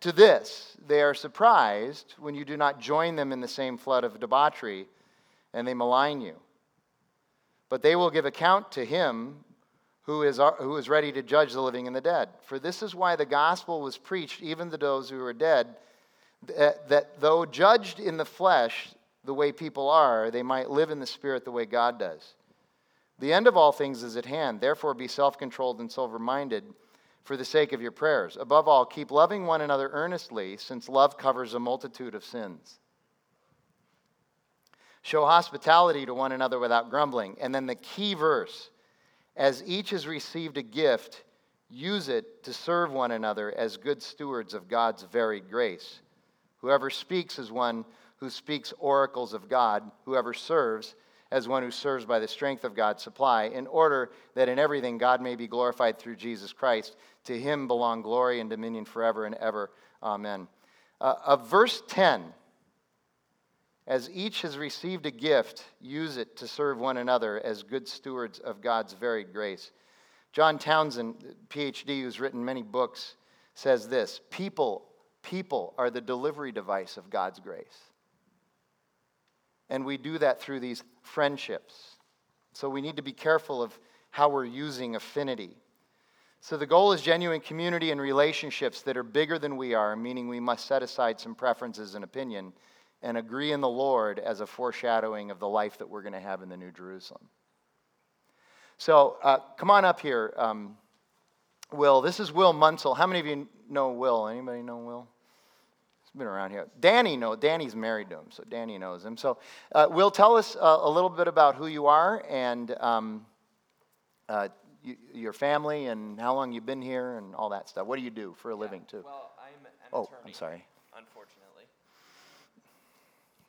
to this, they are surprised when you do not join them in the same flood of debauchery, and they malign you. But they will give account to him who is, who is ready to judge the living and the dead. For this is why the gospel was preached even to those who are dead, that, that though judged in the flesh, the way people are, they might live in the Spirit the way God does. The end of all things is at hand. Therefore, be self controlled and sober minded for the sake of your prayers. Above all, keep loving one another earnestly, since love covers a multitude of sins. Show hospitality to one another without grumbling. And then the key verse as each has received a gift, use it to serve one another as good stewards of God's varied grace. Whoever speaks is one who speaks oracles of God, whoever serves as one who serves by the strength of God's supply, in order that in everything God may be glorified through Jesus Christ. To him belong glory and dominion forever and ever. Amen. Uh, of verse 10, as each has received a gift, use it to serve one another as good stewards of God's varied grace. John Townsend, PhD, who's written many books, says this People, people are the delivery device of God's grace. And we do that through these friendships. So we need to be careful of how we're using affinity. So the goal is genuine community and relationships that are bigger than we are, meaning we must set aside some preferences and opinion and agree in the Lord as a foreshadowing of the life that we're going to have in the New Jerusalem. So uh, come on up here, um, Will. This is Will Munsell. How many of you know Will? Anybody know Will? He's been around here. Danny know. Danny's married to him, so Danny knows him. So, uh, Will, tell us uh, a little bit about who you are and um, uh, you, your family and how long you've been here and all that stuff. What do you do for a yeah, living, too? Well, I'm an oh, attorney. I'm sorry. Unfortunately.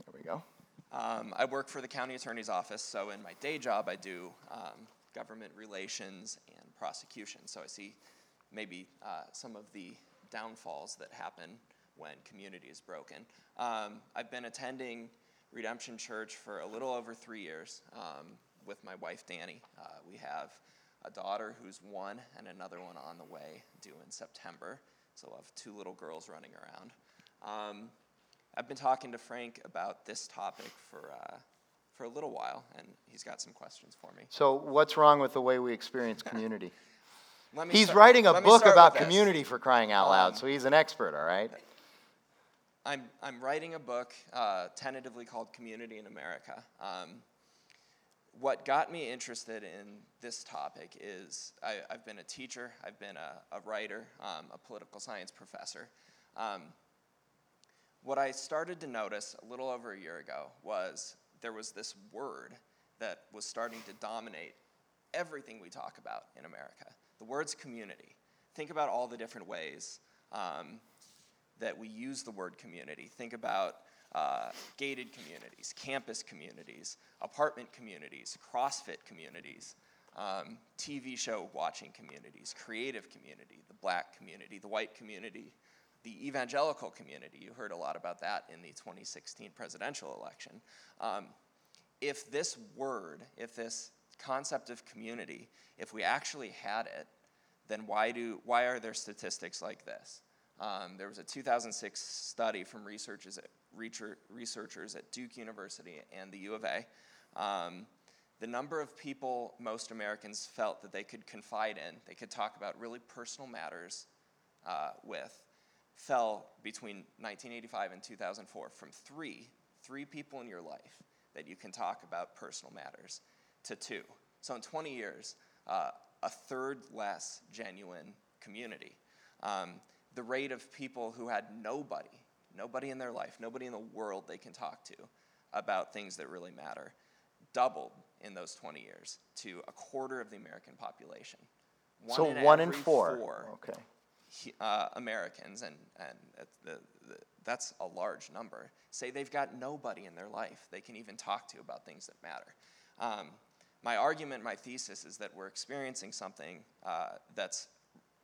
There we go. Um, I work for the county attorney's office, so in my day job, I do um, government relations and prosecution. So I see maybe uh, some of the downfalls that happen when community is broken. Um, I've been attending Redemption Church for a little over three years um, with my wife Danny. Uh, we have a daughter who's one and another one on the way, due in September. So we'll have two little girls running around. Um, I've been talking to Frank about this topic for uh, for a little while, and he's got some questions for me. So, what's wrong with the way we experience community? [LAUGHS] he's start, writing a book about community for crying out loud, um, so he's an expert, all right? I'm, I'm writing a book uh, tentatively called Community in America. Um, what got me interested in this topic is I, have been a teacher, I've been a, a writer, um, a political science professor. Um, what I started to notice a little over a year ago was there was this word that was starting to dominate everything we talk about in America. The word's community. Think about all the different ways um, that we use the word community. Think about uh, gated communities, campus communities, apartment communities, CrossFit communities, um, TV show watching communities, creative community, the black community, the white community, the evangelical community. You heard a lot about that in the 2016 presidential election. Um, if this word, if this concept of community, if we actually had it, then why, do, why are there statistics like this? Um, there was a 2006 study from researchers at, researchers at Duke University and the U of A. Um, the number of people most Americans felt that they could confide in, they could talk about really personal matters uh, with, fell between 1985 and 2004 from three, three people in your life that you can talk about personal matters, to two. So in 20 years, uh, a third less genuine community. Um, the rate of people who had nobody, nobody in their life, nobody in the world they can talk to about things that really matter, doubled in those 20 years to a quarter of the American population. One so in one in four. four okay uh, Americans, and, and the, the, that's a large number, say they've got nobody in their life they can even talk to about things that matter. Um, my argument, my thesis is that we're experiencing something uh, that's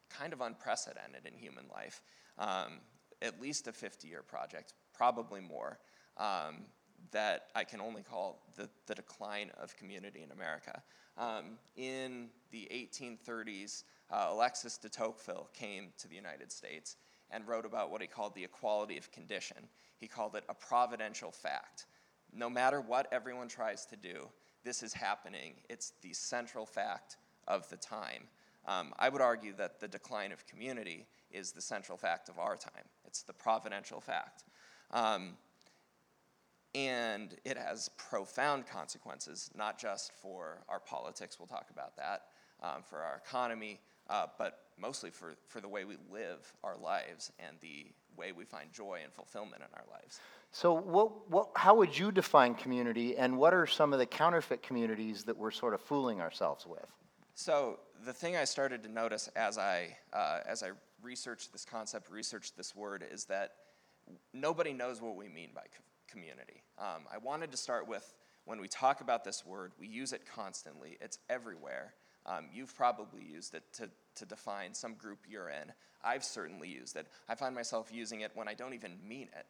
kind of unprecedented in human life, um, at least a 50 year project, probably more, um, that I can only call the, the decline of community in America. Um, in the 1830s, uh, Alexis de Tocqueville came to the United States and wrote about what he called the equality of condition. He called it a providential fact. No matter what everyone tries to do, this is happening. It's the central fact of the time. Um, I would argue that the decline of community is the central fact of our time. It's the providential fact. Um, and it has profound consequences, not just for our politics, we'll talk about that, um, for our economy, uh, but mostly for, for the way we live our lives and the way we find joy and fulfillment in our lives. So, what, what, how would you define community, and what are some of the counterfeit communities that we're sort of fooling ourselves with? So, the thing I started to notice as I, uh, as I researched this concept, researched this word, is that nobody knows what we mean by co- community. Um, I wanted to start with when we talk about this word, we use it constantly, it's everywhere. Um, you've probably used it to, to define some group you're in. I've certainly used it. I find myself using it when I don't even mean it.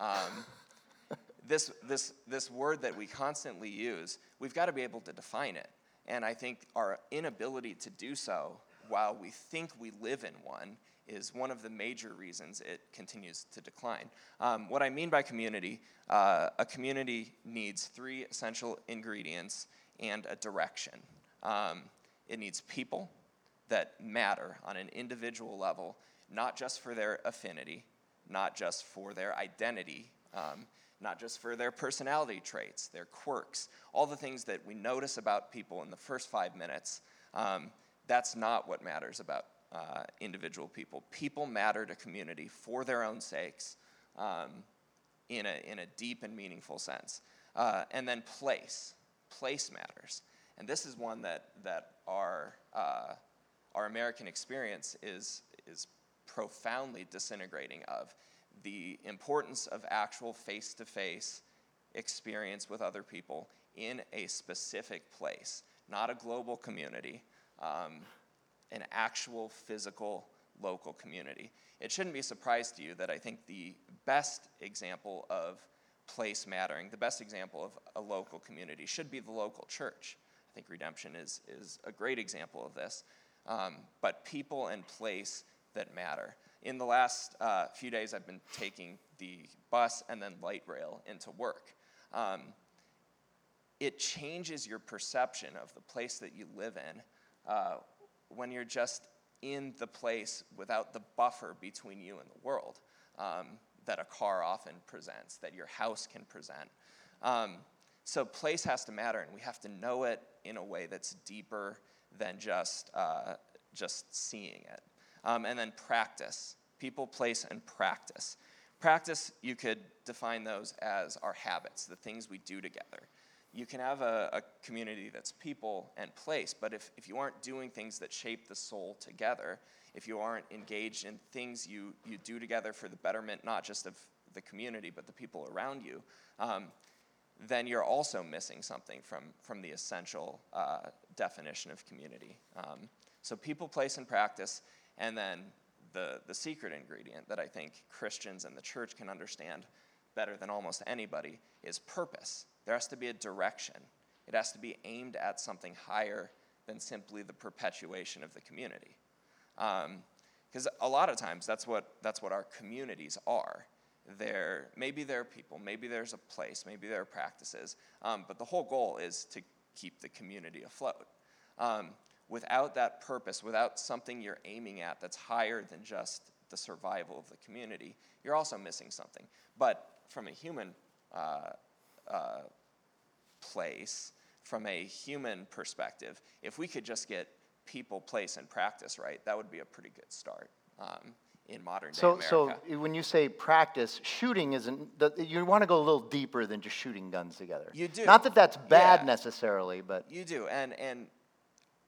Um, [LAUGHS] this, this, this word that we constantly use, we've got to be able to define it. And I think our inability to do so while we think we live in one is one of the major reasons it continues to decline. Um, what I mean by community, uh, a community needs three essential ingredients and a direction. Um, it needs people, that matter on an individual level, not just for their affinity, not just for their identity, um, not just for their personality traits, their quirks, all the things that we notice about people in the first five minutes. Um, that's not what matters about uh, individual people. People matter to community for their own sakes um, in, a, in a deep and meaningful sense. Uh, and then place. Place matters. And this is one that, that our, uh, our American experience is, is profoundly disintegrating of the importance of actual face to face experience with other people in a specific place, not a global community, um, an actual physical local community. It shouldn't be a surprise to you that I think the best example of place mattering, the best example of a local community should be the local church. I think redemption is, is a great example of this. Um, but people and place that matter. In the last uh, few days, I've been taking the bus and then light rail into work. Um, it changes your perception of the place that you live in uh, when you're just in the place without the buffer between you and the world um, that a car often presents, that your house can present. Um, so, place has to matter, and we have to know it in a way that's deeper than just, uh, just seeing it. Um, and then practice people, place, and practice. Practice, you could define those as our habits, the things we do together. You can have a, a, community that's people and place, but if, if you aren't doing things that shape the soul together, if you aren't engaged in things you, you do together for the betterment not just of the community, but the people around you, um, then you're also missing something from, from the essential uh, definition of community. Um, so, people, place, and practice, and then the, the secret ingredient that I think Christians and the church can understand better than almost anybody is purpose. There has to be a direction, it has to be aimed at something higher than simply the perpetuation of the community. Because um, a lot of times that's what, that's what our communities are. There, maybe there are people, maybe there's a place, maybe there are practices, um, but the whole goal is to keep the community afloat. Um, without that purpose, without something you're aiming at that's higher than just the survival of the community, you're also missing something. But from a human uh, uh, place, from a human perspective, if we could just get people, place, and practice right, that would be a pretty good start. Um, in modern day so, America. So when you say practice, shooting isn't, you want to go a little deeper than just shooting guns together. You do. Not that that's bad yeah. necessarily, but. You do. And, and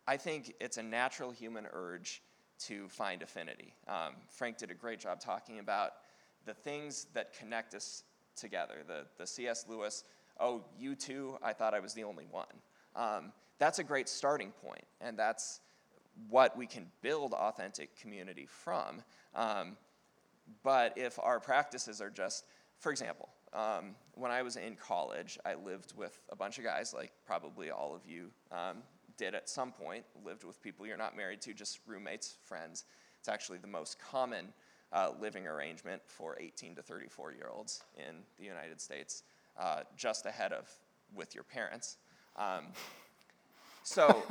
I think it's a natural human urge to find affinity. Um, Frank did a great job talking about the things that connect us together. The, the C.S. Lewis, oh, you too, I thought I was the only one. Um, that's a great starting point, and that's what we can build authentic community from. Um, but if our practices are just, for example, um, when I was in college, I lived with a bunch of guys, like probably all of you um, did at some point, lived with people you're not married to, just roommates, friends. It's actually the most common uh, living arrangement for 18 to 34 year olds in the United States, uh, just ahead of with your parents. Um, so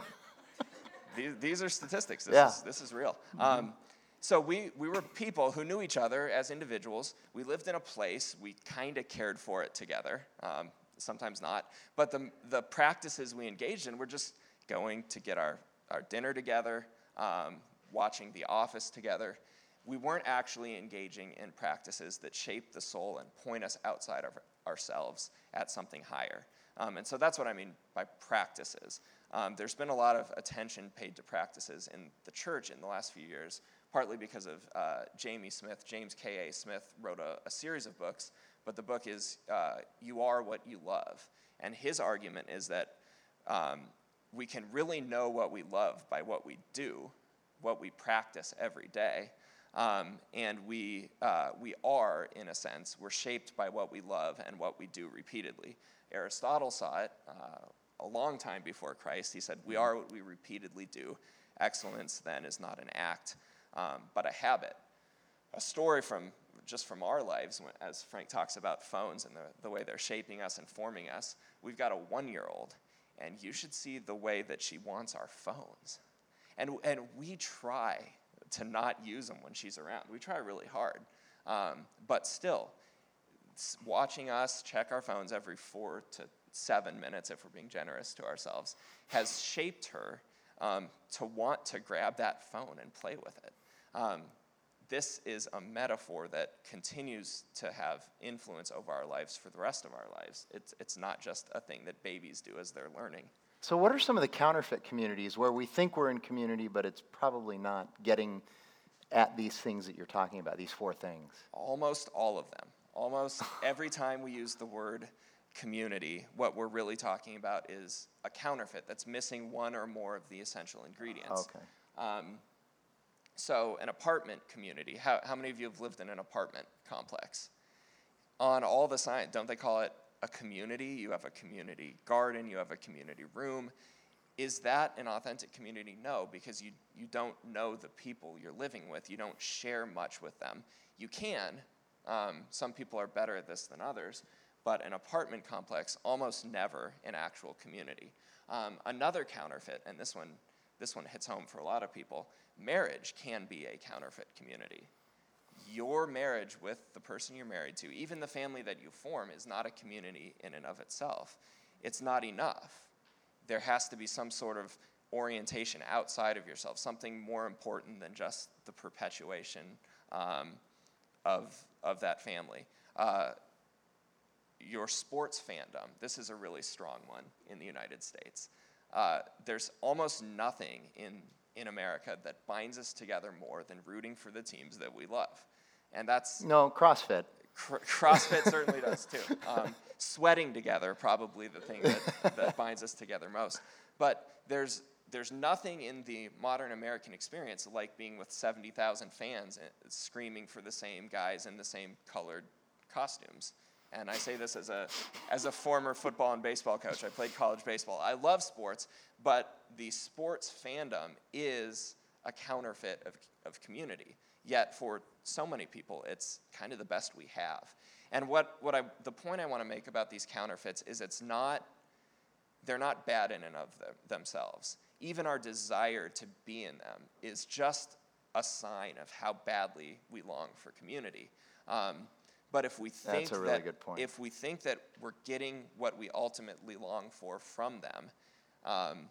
[LAUGHS] these, these are statistics. This, yeah. is, this is real. Mm-hmm. Um, so we, we were people who knew each other as individuals. We lived in a place. We kind of cared for it together. Um, sometimes not. But the, the practices we engaged in were just going to get our, our dinner together, um, watching The Office together. We weren't actually engaging in practices that shape the soul and point us outside of ourselves at something higher. Um, and so that's what I mean by practices. Um, there's been a lot of attention paid to practices in the church in the last few years, partly because of uh, Jamie Smith. James K.A. Smith wrote a, a, series of books, but the book is uh, You Are What You Love. And his argument is that um, we can really know what we love by what we do, what we practice every day. Um, and we, uh, we are, in a sense, we're shaped by what we love and what we do repeatedly. Aristotle saw it uh, a long time before Christ. He said, We are what we repeatedly do. Excellence, then, is not an act, um, but a habit. A story from just from our lives, as Frank talks about phones and the, the way they're shaping us and forming us. We've got a one year old and you should see the way that she wants our phones. And, and we try to not use them when she's around. We try really hard. Um, but still, watching us check our phones every four to seven minutes, if we're being generous to ourselves, has shaped her um, to want to grab that phone and play with it. Um, this is a metaphor that continues to have influence over our lives for the rest of our lives. It's, it's not just a thing that babies do as they're learning. So, what are some of the counterfeit communities where we think we're in community, but it's probably not getting at these things that you're talking about, these four things? Almost all of them. Almost [LAUGHS] every time we use the word community, what we're really talking about is a counterfeit that's missing one or more of the essential ingredients. Okay. Um, so, an apartment community. How, how many of you have lived in an apartment complex? On all the signs, don't they call it a community? You have a community garden, you have a community room. Is that an authentic community? No, because you, you don't know the people you're living with. You don't share much with them. You can. Um, some people are better at this than others, but an apartment complex, almost never an actual community. Um, another counterfeit, and this one, this one hits home for a lot of people marriage can be a counterfeit community. Your marriage with the person you're married to, even the family that you form, is not a community in and of itself. It's not enough. There has to be some sort of orientation outside of yourself, something more important than just the perpetuation um, of, of that family. Uh, your sports fandom, this is a really strong one in the United States. Uh, there's almost nothing in in America that binds us together more than rooting for the teams that we love. And that's. No, CrossFit. Cr- CrossFit certainly does too. Um, sweating together, probably the thing that, that binds us together most. But there's, there's nothing in the modern American experience like being with 70,000 fans uh, screaming for the same guys in the same colored costumes. And I say this as a, as a former football and baseball coach. I played college baseball. I love sports, but the sports fandom is a counterfeit of, of community. Yet for so many people, it's kind of the best we have. And what, what I, the point I want to make about these counterfeits is it's not, they're not bad in and of them, themselves. Even our desire to be in them is just a sign of how badly we long for community. Um, but if we think really that if we think that we're getting what we ultimately long for from them, um,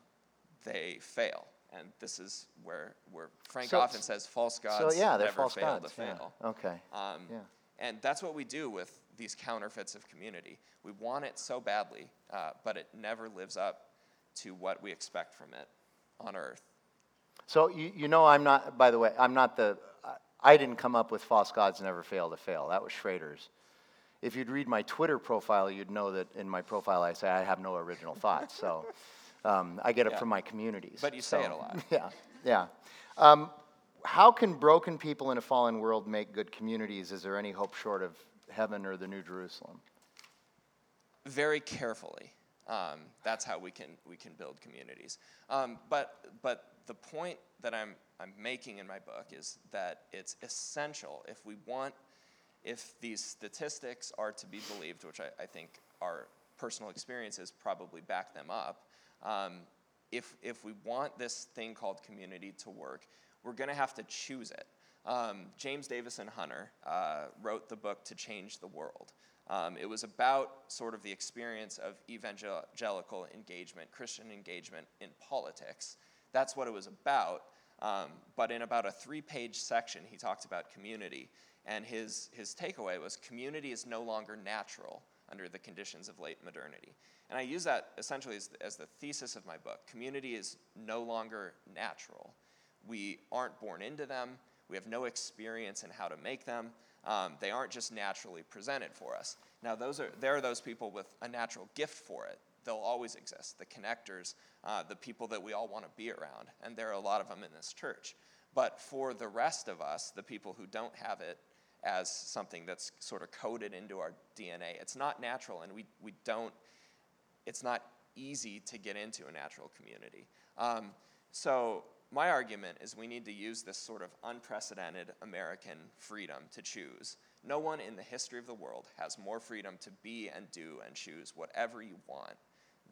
they fail. And this is where, where Frank so, often says false gods so yeah, they're never false fail gods. to fail. Yeah. Okay. Um, yeah. And that's what we do with these counterfeits of community. We want it so badly, uh, but it never lives up to what we expect from it on earth. So you, you know I'm not, by the way, I'm not the, I didn't come up with false gods never fail to fail. That was Schrader's. If you'd read my Twitter profile, you'd know that in my profile I say I have no original thoughts. So um, I get it Yeah. from my communities. But you say it a lot. [LAUGHS] Yeah, yeah. Um, how can broken people in a fallen world make good communities? Is there any hope short of heaven or the New Jerusalem? very carefully. Um, that's how we can we can build communities. Um, but but the point that I'm I'm making in my book is that it's essential if we want if these statistics are to be believed, which I, I think our personal experiences probably back them up. Um, if if we want this thing called community to work, we're going to have to choose it. Um, James Davison Hunter uh, wrote the book To Change the World. Um, it was about sort of the experience of evangelical engagement, Christian engagement in politics. That's what it was about. Um, but in about a three page section, he talked about community. And his, his takeaway was community is no longer natural under the conditions of late modernity. And I use that essentially as, as the thesis of my book. Community is no longer natural. We aren't born into them, we have no experience in how to make them. Um, they aren't just naturally presented for us. Now, those are, there are those people with a natural gift for it. They'll always exist. The connectors, uh, the people that we all want to be around, and there are a lot of them in this church. But for the rest of us, the people who don't have it as something that's sort of coded into our DNA, it's not natural, and we, we don't, it's not easy to get into a natural community. Um, so my argument is we need to use this sort of unprecedented American freedom to choose. No one in the history of the world has more freedom to be and do and choose whatever you want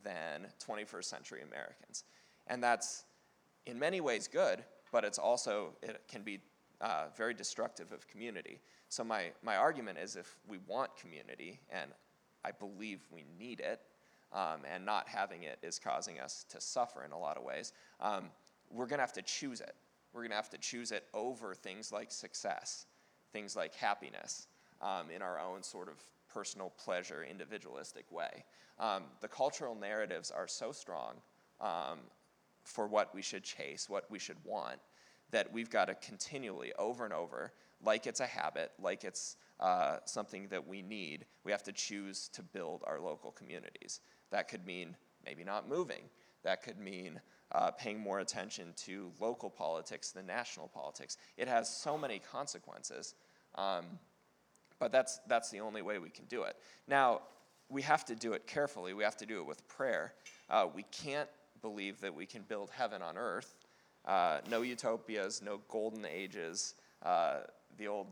than 21st century Americans. And that's in many ways good, but it's also, it can be uh, very destructive of community. So my, my argument is if we want community, and I believe we need it, um, and not having it is causing us to suffer in a lot of ways, um, we're going to have to choose it. We're going to have to choose it over things like success, things like happiness, um, in our own sort of personal pleasure, individualistic way. Um, the cultural narratives are so strong um, for what we should chase, what we should want, that we've got to continually, over and over, like it's a habit, like it's uh, something that we need, we have to choose to build our local communities. That could mean maybe not moving. That could mean uh, paying more attention to local politics than national politics. It has so many consequences, um, but that's, that's the only way we can do it. Now, we have to do it carefully, we have to do it with prayer. Uh, we can't believe that we can build heaven on earth. Uh, no utopias, no golden ages. Uh, the old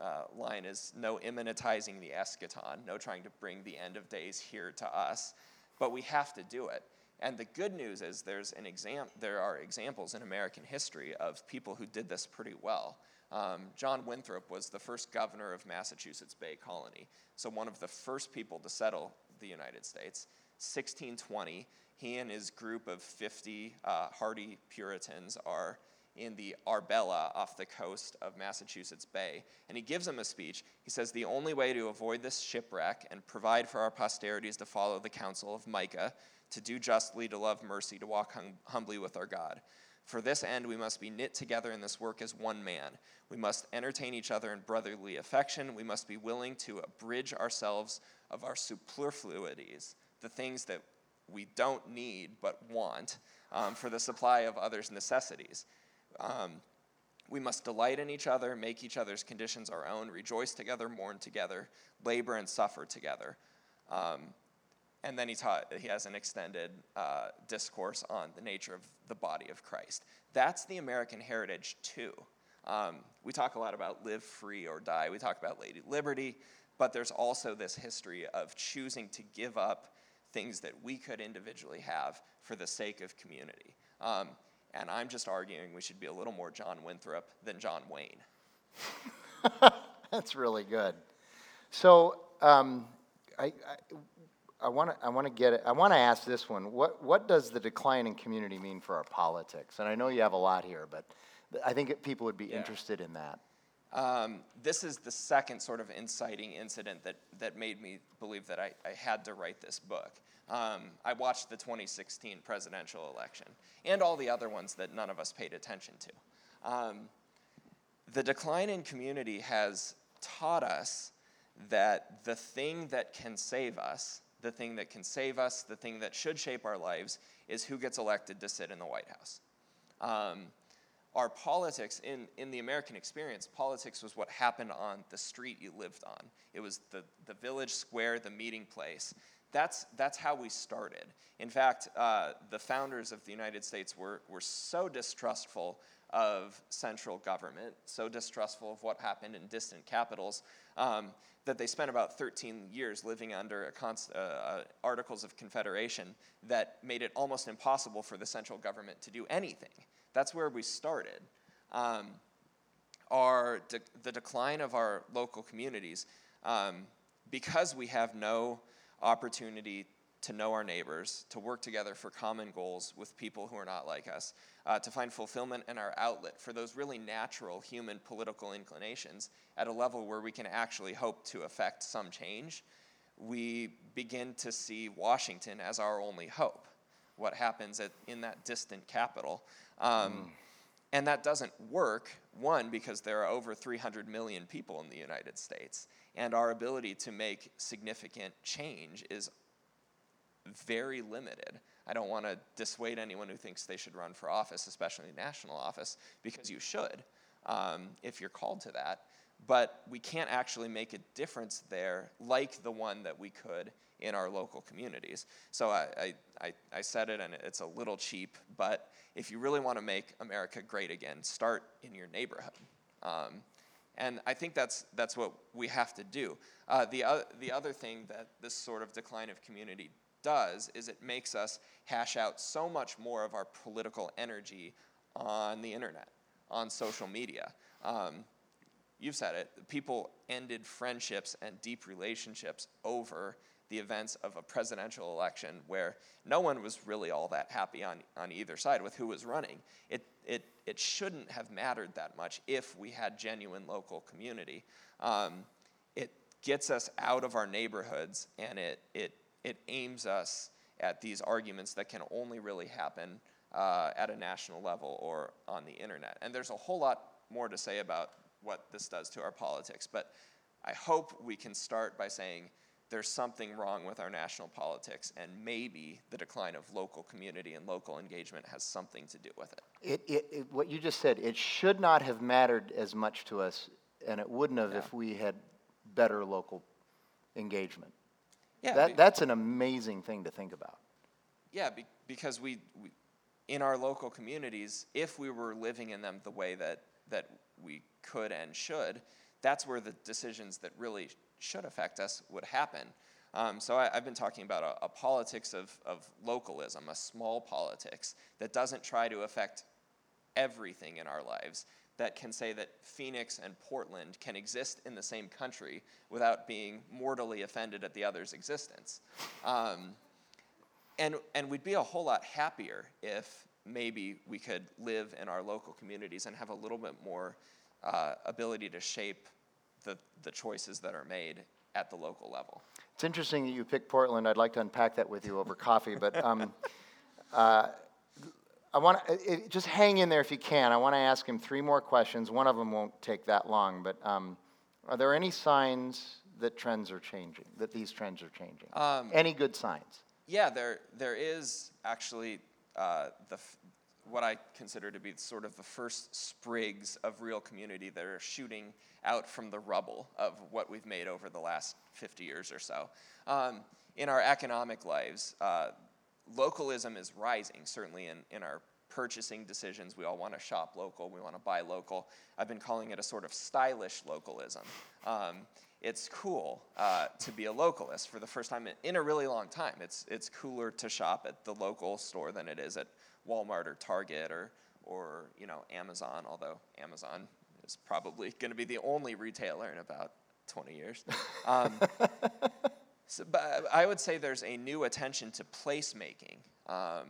uh, line is no immanentizing the eschaton, no trying to bring the end of days here to us, but we have to do it. And the good news is there's an exam- there are examples in American history of people who did this pretty well. Um, John Winthrop was the first governor of Massachusetts Bay Colony, so one of the first people to settle the United States. 1620, he and his group of 50 uh, hardy Puritans are in the Arbella off the coast of Massachusetts Bay. And he gives them a speech. He says, The only way to avoid this shipwreck and provide for our posterity is to follow the counsel of Micah, to do justly, to love mercy, to walk hum- humbly with our God. For this end, we must be knit together in this work as one man. We must entertain each other in brotherly affection. We must be willing to abridge ourselves of our superfluities, the things that we don't need but want, um, for the supply of others' necessities. Um, we must delight in each other, make each other's conditions our own, rejoice together, mourn together, labor and suffer together. Um, and then he taught he has an extended uh, discourse on the nature of the body of Christ. That's the American heritage too. Um, we talk a lot about live free or die. We talk about Lady Liberty, but there's also this history of choosing to give up things that we could individually have for the sake of community. Um, and I'm just arguing we should be a little more John Winthrop than John Wayne. [LAUGHS] That's really good. So um, I, I, I want to I want to get it. I want to ask this one. What what does the decline in community mean for our politics? And I know you have a lot here, but I think people would be yeah. interested in that. Um, this is the second sort of inciting incident that, that made me believe that I, I had to write this book. Um, I watched the 2016 presidential election and all the other ones that none of us paid attention to. Um, the decline in community has taught us that the thing that can save us, the thing that can save us, the thing that should shape our lives, is who gets elected to sit in the White House. Um, our politics, in, in the American experience, politics was what happened on the street you lived on. It was the, the village square, the meeting place. That's, that's how we started. In fact, uh, the founders of the United States were, were so distrustful of central government, so distrustful of what happened in distant capitals, um, that they spent about 13 years living under uh, uh, Articles of Confederation that made it almost impossible for the central government to do anything. That's where we started. Um, our de- the decline of our local communities, um, because we have no opportunity to know our neighbors, to work together for common goals with people who are not like us, uh, to find fulfillment in our outlet for those really natural human political inclinations at a level where we can actually hope to affect some change, we begin to see Washington as our only hope. What happens at, in that distant capital. Um, mm. And that doesn't work, one, because there are over 300 million people in the United States, and our ability to make significant change is very limited. I don't want to dissuade anyone who thinks they should run for office, especially national office, because you should um, if you're called to that. But we can't actually make a difference there like the one that we could in our local communities. So I, I, I said it, and it's a little cheap, but if you really want to make America great again, start in your neighborhood. Um, and I think that's, that's what we have to do. Uh, the, uh, the other thing that this sort of decline of community does is it makes us hash out so much more of our political energy on the internet, on social media. Um, you've said it, people ended friendships and deep relationships over the events of a presidential election where no one was really all that happy on, on either side with who was running. It, it, it shouldn't have mattered that much if we had genuine local community. Um, it gets us out of our neighborhoods and it, it, it aims us at these arguments that can only really happen uh, at a national level or on the internet. And there's a whole lot more to say about what this does to our politics, but I hope we can start by saying there's something wrong with our national politics, and maybe the decline of local community and local engagement has something to do with it. It, it, it, what you just said, it should not have mattered as much to us, and it wouldn't have Yeah. if we had better local engagement. Yeah, That, be- that's an amazing thing to think about. Yeah, be, because we, we, in our local communities, if we were living in them the way that, that we could and should, that's where the decisions that really should affect us would happen. Um, so I, I've been talking about a, a politics of, of localism, a small politics that doesn't try to affect everything in our lives, that can say that Phoenix and Portland can exist in the same country without being mortally offended at the other's existence. Um, and, and we'd be a whole lot happier if maybe we could live in our local communities and have a little bit more uh, ability to shape the, the choices that are made at the local level. It's interesting that you picked Portland. I'd like to unpack that with you over coffee, but um, [LAUGHS] uh, I want to just hang in there if you can. I want to ask him three more questions. One of them won't take that long, but um, are there any signs that trends are changing? That these trends are changing? Um, any good signs? Yeah, there, there is actually uh, the, what I consider to be sort of the first sprigs of real community that are shooting out from the rubble of what we've made over the last 50 years or so. Um, in our economic lives, uh, localism is rising, certainly in, in our purchasing decisions. We all want to shop local, we want to buy local. I've been calling it a sort of stylish localism. Um, it's cool uh, to be a localist for the first time in- in a really long time. It's, it's cooler to shop at the local store than it is at Walmart or Target or, or you know, Amazon, although Amazon is probably [LAUGHS] going to be the only retailer in about 20 years. Um, [LAUGHS] so, but I would say there's a new attention to placemaking um,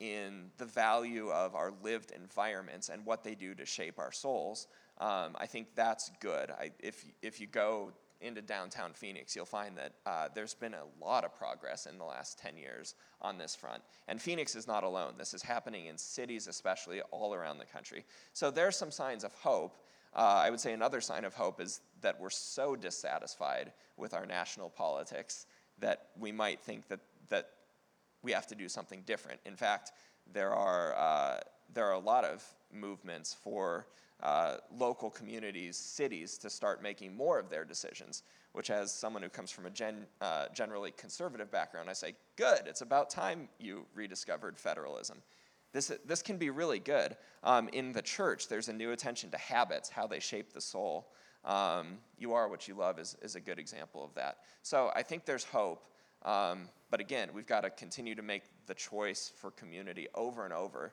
in the value of our lived environments and what they do to shape our souls. Um, I think that's good. I, if, if you go into downtown Phoenix, you'll find that uh, there's been a lot of progress in the last 10 years on this front. And Phoenix is not alone. This is happening in cities, especially all around the country. So there's some signs of hope. Uh, I would say another sign of hope is that we're so dissatisfied with our national politics that we might think that, that we have to do something different. In fact, there are, uh, there are a lot of movements for uh, local communities, cities, to start making more of their decisions, which, as someone who comes from a gen, uh, generally conservative background, I say, good, it's about time you rediscovered federalism. This, this can be really good. Um, in the church, there's a new attention to habits, how they shape the soul. Um, you are what you love is, is a good example of that. So I think there's hope. Um, but again, we've got to continue to make the choice for community over and over,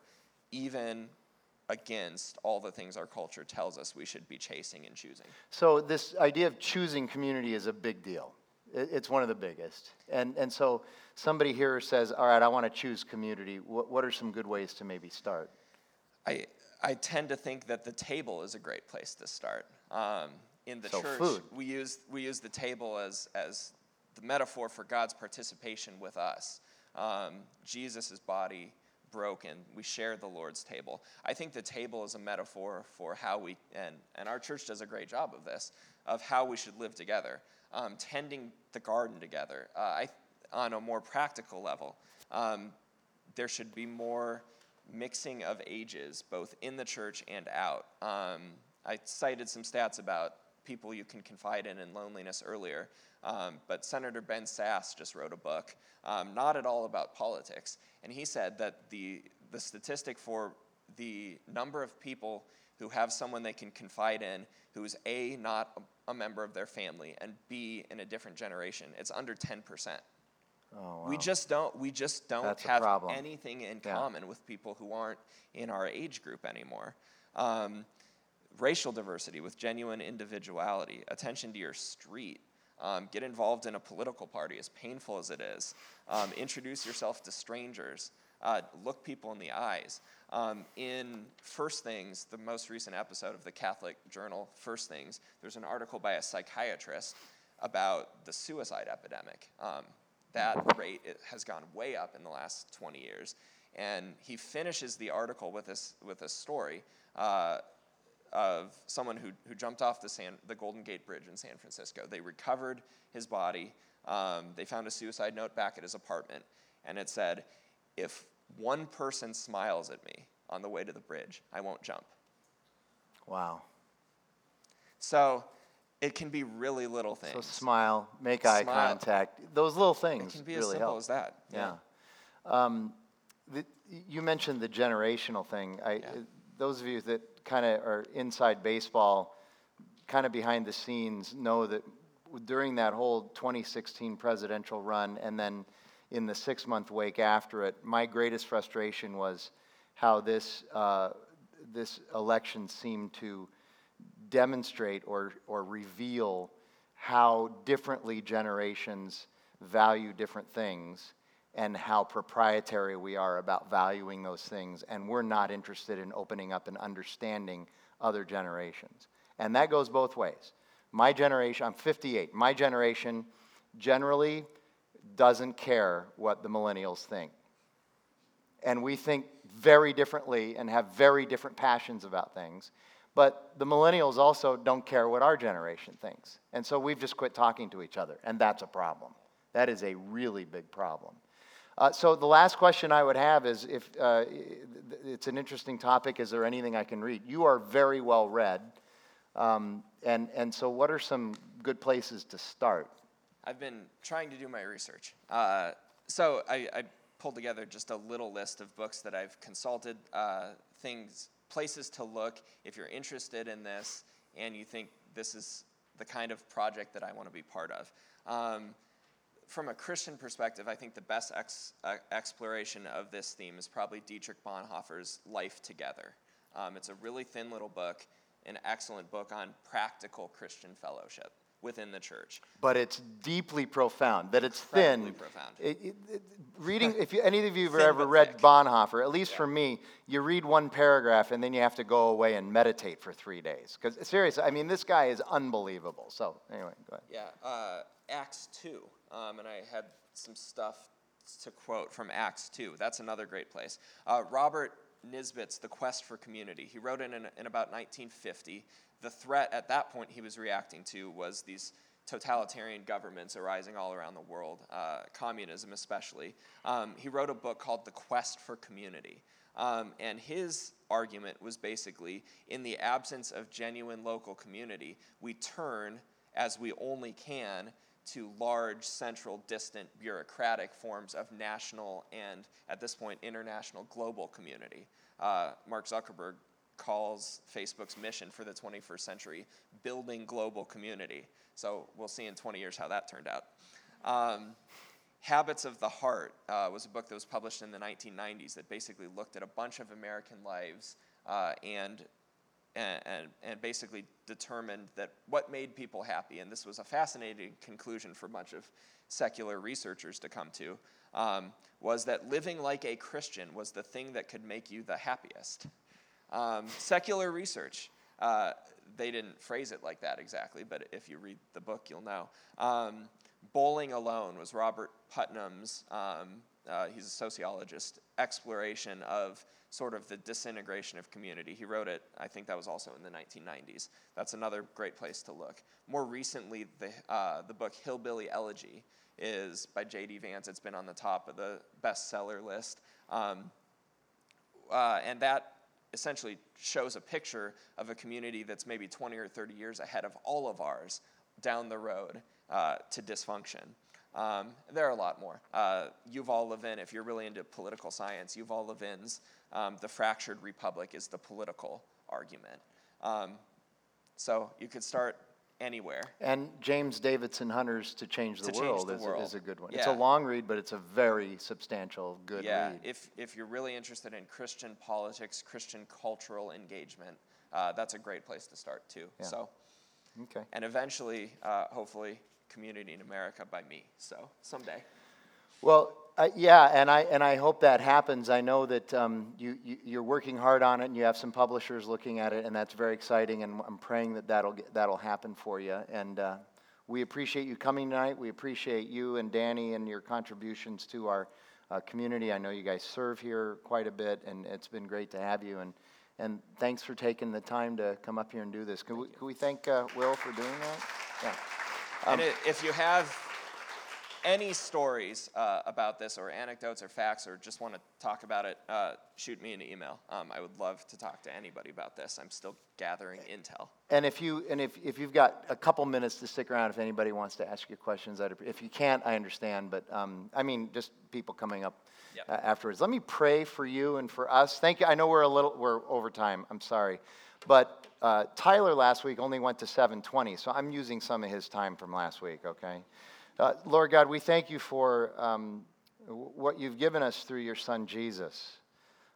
even against all the things our culture tells us we should be chasing and choosing. So this idea of choosing community is a big deal. It's one of the biggest. And, and so somebody here says, all right, I want to choose community. What, what are some good ways to maybe start? I, I tend to think that the table is a great place to start. Um, in the So church, food. we use we use the table as as the metaphor for God's participation with us. Um, Jesus' body broken, we share the Lord's table. I think the table is a metaphor for how we and and our church does a great job of this of how we should live together, um, tending the garden together. Uh, I on a more practical level. Um, there should be more mixing of ages, both in the church and out. Um, I cited some stats about people you can confide in in loneliness earlier, um, but Senator Ben Sasse just wrote a book, um, not at all about politics, and he said that the the statistic for the number of people who have someone they can confide in who is a not a, member of their family and b in a different generation, it's under ten percent Oh, We just don't. We just don't That's have anything in Yeah. common with people who aren't in our age group anymore. Um, racial diversity with genuine individuality, attention to your street. Um, get involved in a political party, as painful as it is. Um, introduce yourself to strangers. Uh, look people in the eyes. Um, in First Things, the most recent episode of the Catholic journal, First Things, there's an article by a psychiatrist about the suicide epidemic. Um, that rate has gone way up in the last 20 years. And he finishes the article with this with a story uh, of someone who, who jumped off the, San, the Golden Gate Bridge in San Francisco. They recovered his body. Um, they found a suicide note back at his apartment, and it said, "If one person smiles at me on the way to the bridge, I won't jump." Wow. So it can be really little things. So smile, make eye Smile. contact. Those little things. it can be as simple help. as that. Yeah. Um, the, you mentioned the generational thing. I, Yeah. Those of you that kind of are inside baseball, kind of behind the scenes, know that during that whole 2016 presidential run and then in the six month wake after it, my greatest frustration was how this, uh, this election seemed to demonstrate or, or reveal how differently generations value different things and how proprietary we are about valuing those things. And we're not interested in opening up and understanding other generations. And that goes both ways. My generation, I'm 58, my generation generally doesn't care what the millennials think and we think very differently and have very different passions about things. But the millennials also don't care what our generation thinks. And so we've just quit talking to each other, and that's a problem. That is a really big problem. Uh, so the last question I would have is if uh, it's an interesting topic, is there anything I can read? You are very well read. Um, and, and so, what are some good places to start? I've been trying to do my research. Uh, so I, I pulled together just a little list of books that I've consulted, uh, things, places to look if you're interested in this and you think this is the kind of project that I want to be part of. Um, from a Christian perspective, I think the best ex, uh, exploration of this theme is probably Dietrich Bonhoeffer's Life Together. Um, it's a really thin little book, an excellent book on practical Christian fellowship within the church. but it's deeply profound. That it's Incredibly thin. profound. It- it- it- reading, if you, any of you have ever read thick. Bonhoeffer, at least for me, you read one paragraph and then you have to go away and meditate for three days. Because seriously, I mean, this guy is unbelievable. So anyway, go ahead. Yeah, uh, Acts 2. Um, and I had some stuff to quote from Acts 2. That's another great place. Uh, Robert Nisbet's The Quest for Community. He wrote it in, in about 1950. The threat at that point he was reacting to was these totalitarian governments arising all around the world, uh, communism especially. Um, he wrote a book called The Quest for Community. Um, and his argument was basically in the absence of genuine local community, we turn, as we only can, to large, central, distant, bureaucratic forms of national and, at this point, international global community. Uh, Mark Zuckerberg calls Facebook's mission for the 21st century building global community. So we'll see in 20 years how that turned out. Um, Habits of the Heart uh, was a book that was published in the 1990s that basically looked at a bunch of American lives uh, and, and, and, and basically determined that what made people happy, and this was a fascinating conclusion for much of secular researchers to come to, um, was that living like a Christian was the thing that could make you the happiest. Um, secular research, uh, they didn't phrase it like that exactly, but if you read the book, you'll know. Um, Bowling Alone was Robert Putnam's, um, uh, he's a sociologist, exploration of sort of the disintegration of community. He wrote it, I think that was also in the 1990s. That's another great place to look. More recently, the, uh, the book Hillbilly Elegy is by J.D. Vance. It's been on the top of the bestseller list. Um, uh, and that essentially shows a picture of a community that's maybe 20 or 30 years ahead of all of ours down the road uh, to dysfunction. Um, there are a lot more. Uh, Yuval Levin, if you're really into political science, Yuval Levin's um, The Fractured Republic is the political argument. Um, so you could start anywhere. And James Davison Hunter's To Change the To Change World, the is, World. A, is a good one. It's a long read, but it's a very substantial, good yeah, read. if if you're really interested in Christian politics, Christian cultural engagement, uh, that's a great place to start too. Yeah. So, okay. and eventually, uh, hopefully, Community in America by me. So someday. Well, uh, yeah, and I, and I hope that happens. I know that um, you, you, you're working hard on it and you have some publishers looking at it, and that's very exciting, and I'm praying that that'll, get, that'll happen for you. And uh, we appreciate you coming tonight. We appreciate you and Danny and your contributions to our uh, community. I know you guys serve here quite a bit, and it's been great to have you. And, and thanks for taking the time to come up here and do this. Can we, can we thank uh, Will for doing that? Yeah. And if you have any stories uh, about this, or anecdotes, or facts, or just want to talk about it, uh, shoot me an email. Um, I would love to talk to anybody about this. I'm still gathering intel. And if you and if, if you've got a couple minutes to stick around, if anybody wants to ask you questions, I'd, if you can't, I understand. But um, I mean, just people coming up Yep. uh, afterwards. Let me pray for you and for us. Thank you. I know we're a little we're over time. I'm sorry, but uh, Tyler last week only went to 7:20, so I'm using some of his time from last week. Okay, uh, Lord God, we thank you for um, what you've given us through your Son Jesus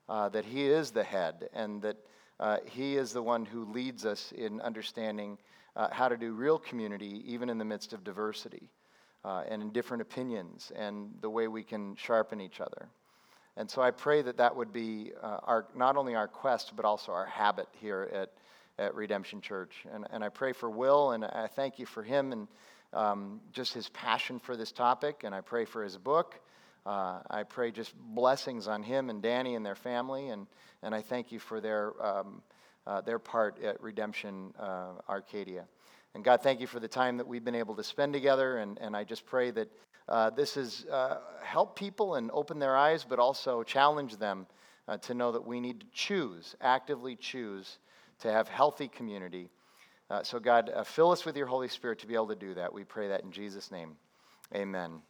uh, that He is the head and that uh, He is the one who leads us in understanding uh, how to do real community, even in the midst of diversity uh, and in different opinions, and the way we can sharpen each other. And so I pray that that would be uh, our, not only our quest, but also our habit here at, at Redemption Church. And, and I pray for Will, and I thank you for him and um, just his passion for this topic, and I pray for his book. Uh, I pray just blessings on him and Danny and their family, and, and I thank you for their, um, uh, their part at Redemption uh, Arcadia. And God, thank you for the time that we've been able to spend together, and, and I just pray that uh, this is uh, help people and open their eyes, but also challenge them uh, to know that we need to choose, actively choose, to have healthy community. Uh, so, God, uh, fill us with your Holy Spirit to be able to do that. We pray that in Jesus' name. Amen.